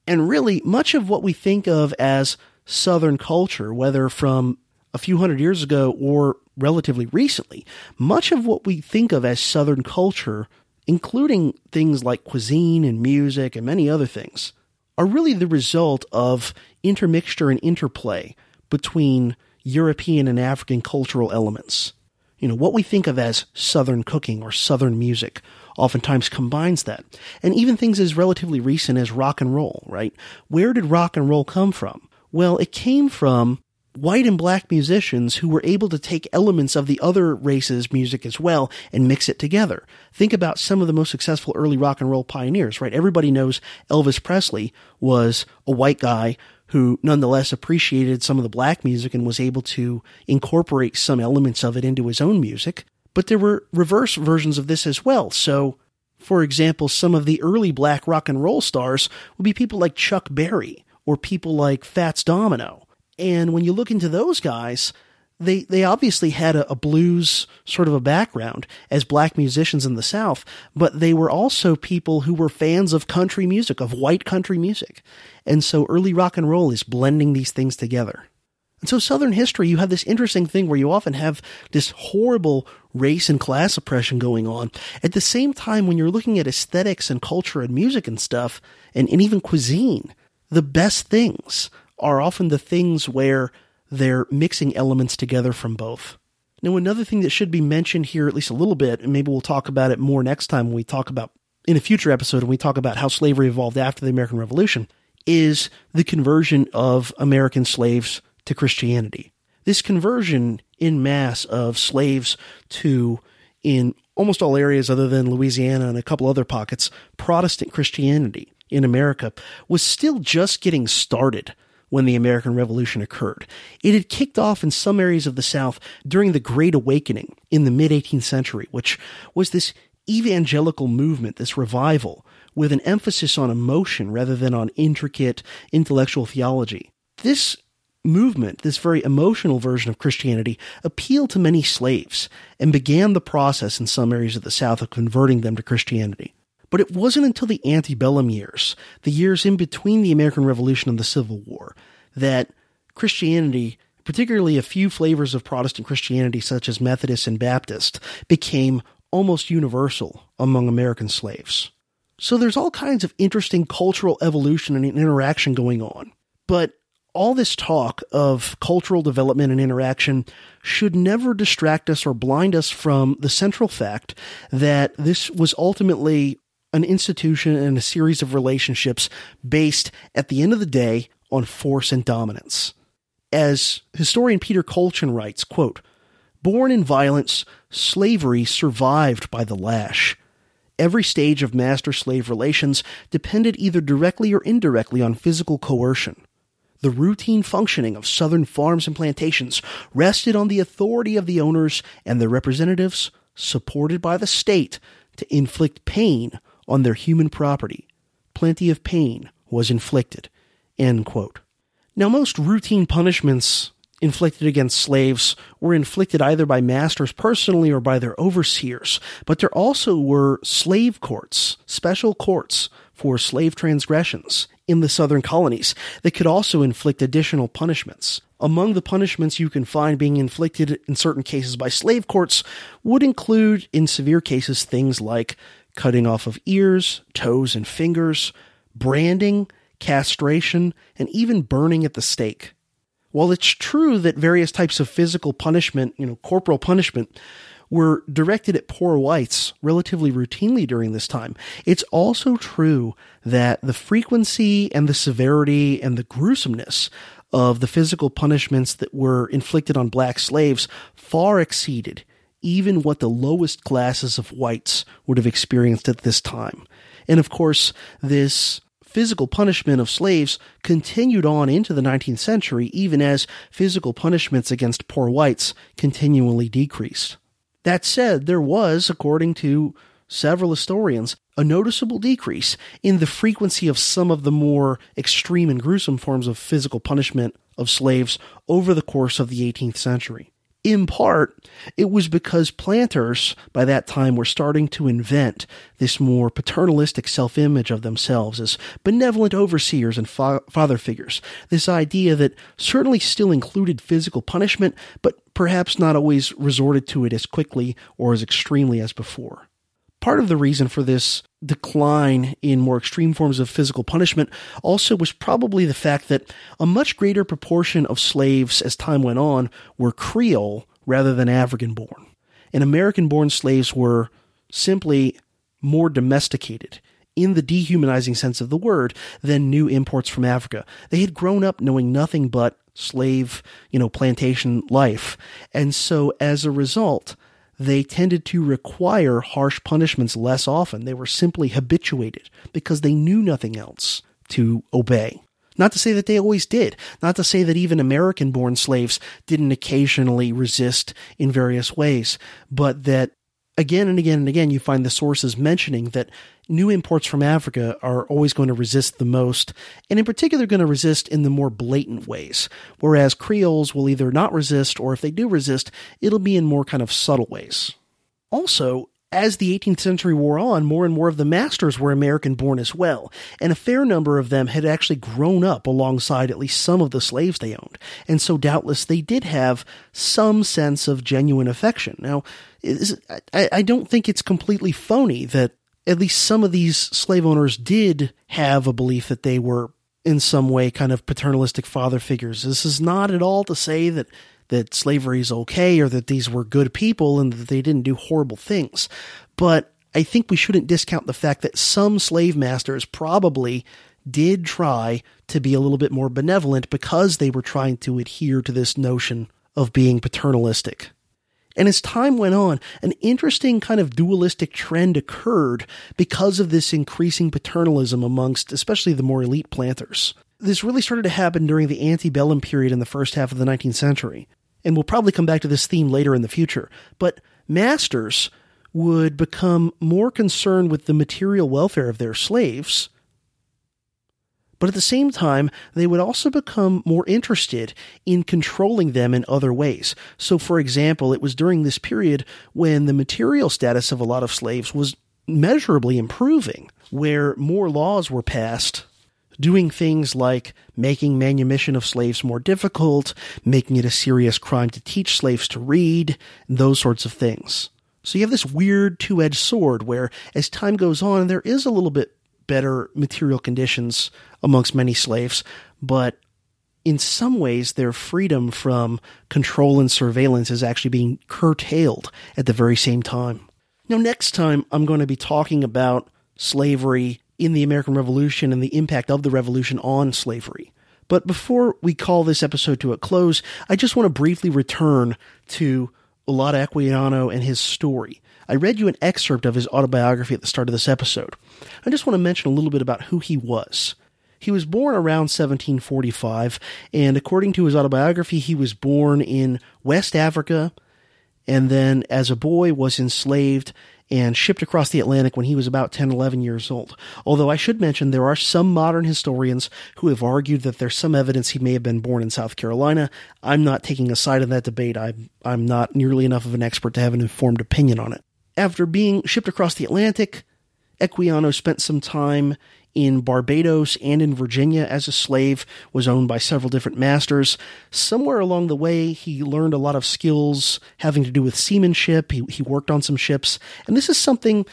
And really, much of what we think of as Southern culture, whether from a few hundred years ago or relatively recently, much of what we think of as Southern culture, including things like cuisine and music and many other things, are really the result of intermixture and interplay between European and African cultural elements. You know, what we think of as Southern cooking or Southern music oftentimes combines that. And even things as relatively recent as rock and roll, right? Where did rock and roll come from? Well, it came from white and black musicians who were able to take elements of the other races' music as well and mix it together. Think about some of the most successful early rock and roll pioneers, right? Everybody knows Elvis Presley was a white guy who nonetheless appreciated some of the black music and was able to incorporate some elements of it into his own music. But there were reverse versions of this as well. So, for example, some of the early black rock and roll stars would be people like Chuck Berry or people like Fats Domino and when you look into those guys, they they obviously had a, a, blues sort of a background as black musicians in the South, but they were also people who were fans of country music, of white country music. And so early rock and roll is blending these things together. And so Southern history, you have this interesting thing where you often have this horrible race and class oppression going on. At the same time, when you're looking at aesthetics and culture and music and stuff, and, and even cuisine, the best things are often the things where they're mixing elements together from both. Now, another thing that should be mentioned here, at least a little bit, and maybe we'll talk about it more next time when we talk about in a future episode when we talk about how slavery evolved after the American Revolution, is the conversion of American slaves to Christianity. This conversion in mass of slaves to, in almost all areas other than Louisiana and a couple other pockets, Protestant Christianity in America was still just getting started when the American Revolution occurred. It had kicked off in some areas of the South during the Great Awakening in the mid 18th century, which was this evangelical movement, this revival, with an emphasis on emotion rather than on intricate intellectual theology. This movement, this very emotional version of Christianity, appealed to many slaves and began the process in some areas of the South of converting them to Christianity. But it wasn't until the antebellum years, the years in between the American Revolution and the Civil War, that Christianity, particularly a few flavors of Protestant Christianity such as Methodist and Baptist, became almost universal among American slaves. So there's all kinds of interesting cultural evolution and interaction going on. But all this talk of cultural development and interaction should never distract us or blind us from the central fact that this was ultimately an institution and a series of relationships based at the end of the day on force and dominance. As historian Peter Kolchin writes, quote, Born in violence, slavery survived by the lash. Every stage of master slave relations depended either directly or indirectly on physical coercion. The routine functioning of southern farms and plantations rested on the authority of the owners and their representatives, supported by the state, to inflict pain on their human property. Plenty of pain was inflicted. Now, most routine punishments inflicted against slaves were inflicted either by masters personally or by their overseers, but there also were slave courts, special courts for slave transgressions in the southern colonies that could also inflict additional punishments. Among the punishments you can find being inflicted in certain cases by slave courts would include, in severe cases, things like cutting off of ears, toes, and fingers, branding, castration, and even burning at the stake. While it's true that various types of physical punishment, you know, corporal punishment, were directed at poor whites relatively routinely during this time, it's also true that the frequency and the severity and the gruesomeness of the physical punishments that were inflicted on black slaves far exceeded even what the lowest classes of whites would have experienced at this time. And of course, this physical punishment of slaves continued on into the 19th century, even as physical punishments against poor whites continually decreased. That said, there was, according to several historians, a noticeable decrease in the frequency of some of the more extreme and gruesome forms of physical punishment of slaves over the course of the 18th century. In part, it was because planters by that time were starting to invent this more paternalistic self image of themselves as benevolent overseers and fa- father figures. This idea that certainly still included physical punishment, but perhaps not always resorted to it as quickly or as extremely as before. Part of the reason for this decline in more extreme forms of physical punishment also was probably the fact that a much greater proportion of slaves as time went on were Creole rather than African born. And American born slaves were simply more domesticated in the dehumanizing sense of the word than new imports from Africa. They had grown up knowing nothing but slave, you know, plantation life. And so as a result, they tended to require harsh punishments less often. They were simply habituated because they knew nothing else to obey. Not to say that they always did. Not to say that even American born slaves didn't occasionally resist in various ways, but that again and again and again you find the sources mentioning that new imports from Africa are always going to resist the most, and in particular going to resist in the more blatant ways, whereas Creoles will either not resist, or if they do resist, it'll be in more kind of subtle ways. Also, as the 18th century wore on, more and more of the masters were American born as well, and a fair number of them had actually grown up alongside at least some of the slaves they owned, and so doubtless they did have some sense of genuine affection. Now, I don't think it's completely phony that at least some of these slave owners did have a belief that they were in some way kind of paternalistic father figures. This is not at all to say that that slavery is okay or that these were good people and that they didn't do horrible things. But I think we shouldn't discount the fact that some slave masters probably did try to be a little bit more benevolent because they were trying to adhere to this notion of being paternalistic. And as time went on, an interesting kind of dualistic trend occurred because of this increasing paternalism amongst especially the more elite planters. This really started to happen during the antebellum period in the first half of the 19th century. And we'll probably come back to this theme later in the future. But masters would become more concerned with the material welfare of their slaves but at the same time, they would also become more interested in controlling them in other ways. So, for example, it was during this period when the material status of a lot of slaves was measurably improving, where more laws were passed doing things like making manumission of slaves more difficult, making it a serious crime to teach slaves to read, those sorts of things. So you have this weird two edged sword where, as time goes on, there is a little bit better material conditions amongst many slaves, but in some ways their freedom from control and surveillance is actually being curtailed at the very same time. Now, next time I'm going to be talking about slavery in the American Revolution and the impact of the revolution on slavery. But before we call this episode to a close, I just want to briefly return to Olaudah Equiano and his story. I read you an excerpt of his autobiography at the start of this episode. I just want to mention a little bit about who he was. He was born around 1745, and according to his autobiography, he was born in West Africa, and then as a boy was enslaved and shipped across the Atlantic when he was about 10, 11 years old. Although I should mention there are some modern historians who have argued that there's some evidence he may have been born in South Carolina. I'm not taking a side in that debate. I'm, I'm not nearly enough of an expert to have an informed opinion on it. After being shipped across the Atlantic, Equiano spent some time in Barbados and in Virginia as a slave, was owned by several different masters. Somewhere along the way, he learned a lot of skills having to do with seamanship. He, he worked on some ships. And this is something,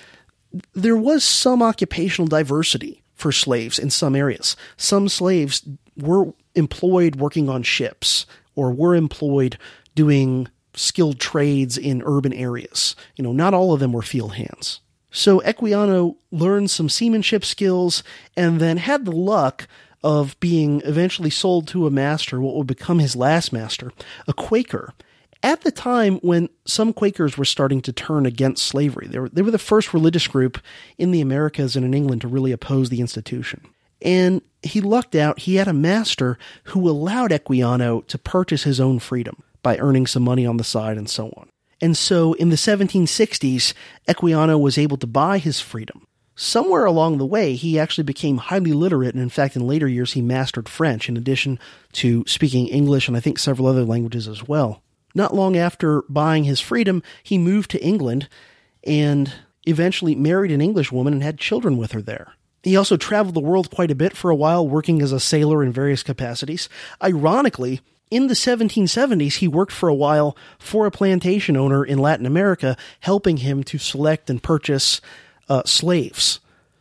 there was some occupational diversity for slaves in some areas. Some slaves were employed working on ships or were employed doing skilled trades in urban areas. You know, not all of them were field hands. So Equiano learned some seamanship skills and then had the luck of being eventually sold to a master, what would become his last master, a Quaker. At the time when some Quakers were starting to turn against slavery, they were, they were the first religious group in the Americas and in England to really oppose the institution. And he lucked out, he had a master who allowed Equiano to purchase his own freedom by earning some money on the side and so on. And so in the 1760s, Equiano was able to buy his freedom. somewhere along the way, he actually became highly literate, and in fact, in later years, he mastered French in addition to speaking English and I think several other languages as well. Not long after buying his freedom, he moved to England and eventually married an English woman and had children with her there. He also traveled the world quite a bit for a while, working as a sailor in various capacities. Ironically, in the 1770s, he worked for a while for a plantation owner in Latin America, helping him to select and purchase uh, slaves.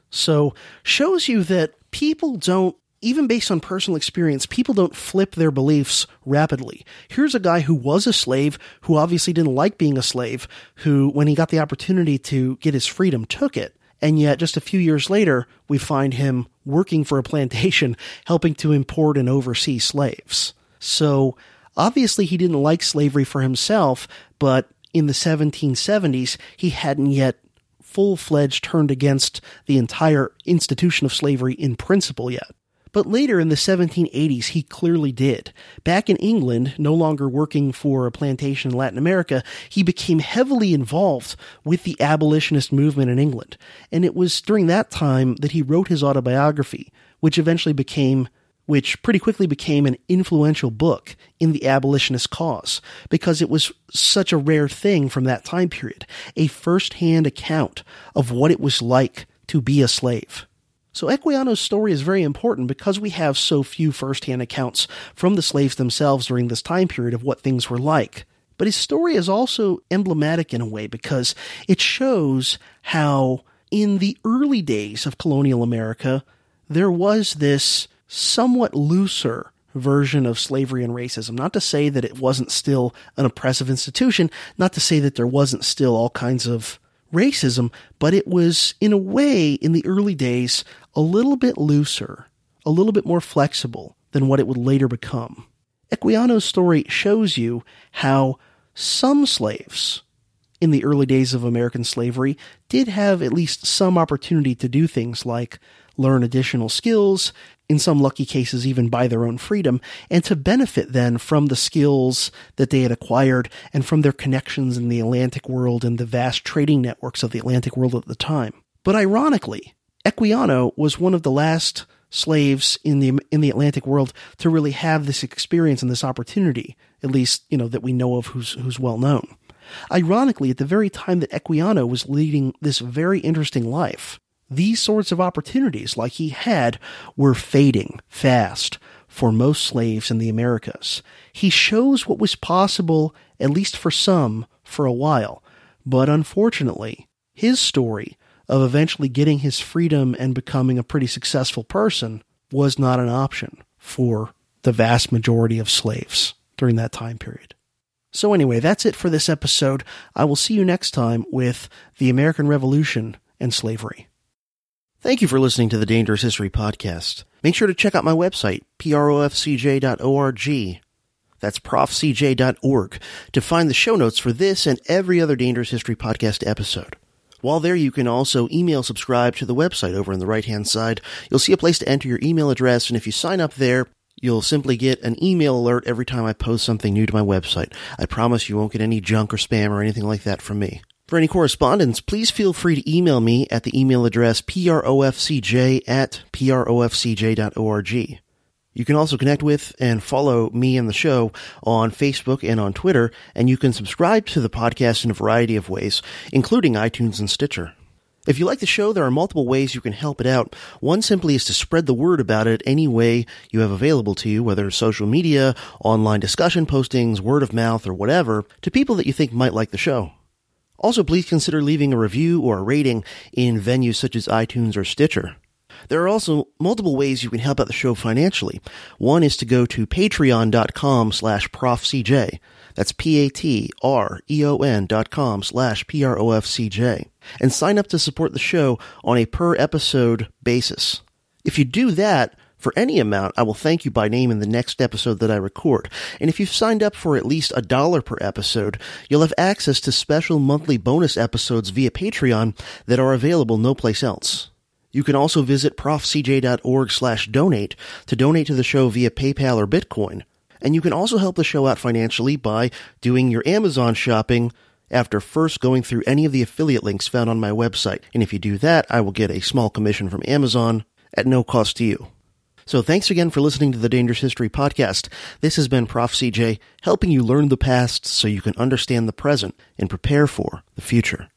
So, shows you that people don't, even based on personal experience, people don't flip their beliefs rapidly. Here's a guy who was a slave, who obviously didn't like being a slave, who, when he got the opportunity to get his freedom, took it. And yet, just a few years later, we find him working for a plantation, helping to import and oversee slaves. So obviously he didn't like slavery for himself, but in the 1770s, he hadn't yet full fledged turned against the entire institution of slavery in principle yet. But later in the 1780s, he clearly did. Back in England, no longer working for a plantation in Latin America, he became heavily involved with the abolitionist movement in England. And it was during that time that he wrote his autobiography, which eventually became which pretty quickly became an influential book in the abolitionist cause because it was such a rare thing from that time period, a first-hand account of what it was like to be a slave. So Equiano's story is very important because we have so few first-hand accounts from the slaves themselves during this time period of what things were like. But his story is also emblematic in a way because it shows how in the early days of colonial America, there was this somewhat looser version of slavery and racism. Not to say that it wasn't still an oppressive institution, not to say that there wasn't still all kinds of racism, but it was, in a way, in the early days, a little bit looser, a little bit more flexible than what it would later become. Equiano's story shows you how some slaves in the early days of American slavery did have at least some opportunity to do things like learn additional skills, in some lucky cases even buy their own freedom, and to benefit then from the skills that they had acquired and from their connections in the Atlantic world and the vast trading networks of the Atlantic world at the time. But ironically, Equiano was one of the last slaves in the in the Atlantic world to really have this experience and this opportunity, at least, you know, that we know of who's who's well known. Ironically, at the very time that Equiano was leading this very interesting life, these sorts of opportunities, like he had, were fading fast for most slaves in the Americas. He shows what was possible, at least for some, for a while. But unfortunately, his story of eventually getting his freedom and becoming a pretty successful person was not an option for the vast majority of slaves during that time period. So anyway, that's it for this episode. I will see you next time with the American Revolution and slavery. Thank you for listening to the Dangerous History Podcast. Make sure to check out my website, profcj.org. That's profcj.org to find the show notes for this and every other Dangerous History Podcast episode. While there, you can also email subscribe to the website over on the right hand side. You'll see a place to enter your email address, and if you sign up there, you'll simply get an email alert every time I post something new to my website. I promise you won't get any junk or spam or anything like that from me. For any correspondence, please feel free to email me at the email address profcj at profcj.org. You can also connect with and follow me and the show on Facebook and on Twitter, and you can subscribe to the podcast in a variety of ways, including iTunes and Stitcher. If you like the show, there are multiple ways you can help it out. One simply is to spread the word about it any way you have available to you, whether social media, online discussion postings, word of mouth, or whatever, to people that you think might like the show. Also, please consider leaving a review or a rating in venues such as iTunes or Stitcher. There are also multiple ways you can help out the show financially. One is to go to patreon.com slash profcj. That's P-A-T-R-E-O-N dot com slash P-R-O-F-C-J. And sign up to support the show on a per episode basis. If you do that, for any amount, I will thank you by name in the next episode that I record. And if you've signed up for at least a dollar per episode, you'll have access to special monthly bonus episodes via Patreon that are available no place else. You can also visit profcj.org slash donate to donate to the show via PayPal or Bitcoin. And you can also help the show out financially by doing your Amazon shopping after first going through any of the affiliate links found on my website. And if you do that, I will get a small commission from Amazon at no cost to you. So thanks again for listening to the Dangerous History Podcast. This has been Prof. CJ, helping you learn the past so you can understand the present and prepare for the future.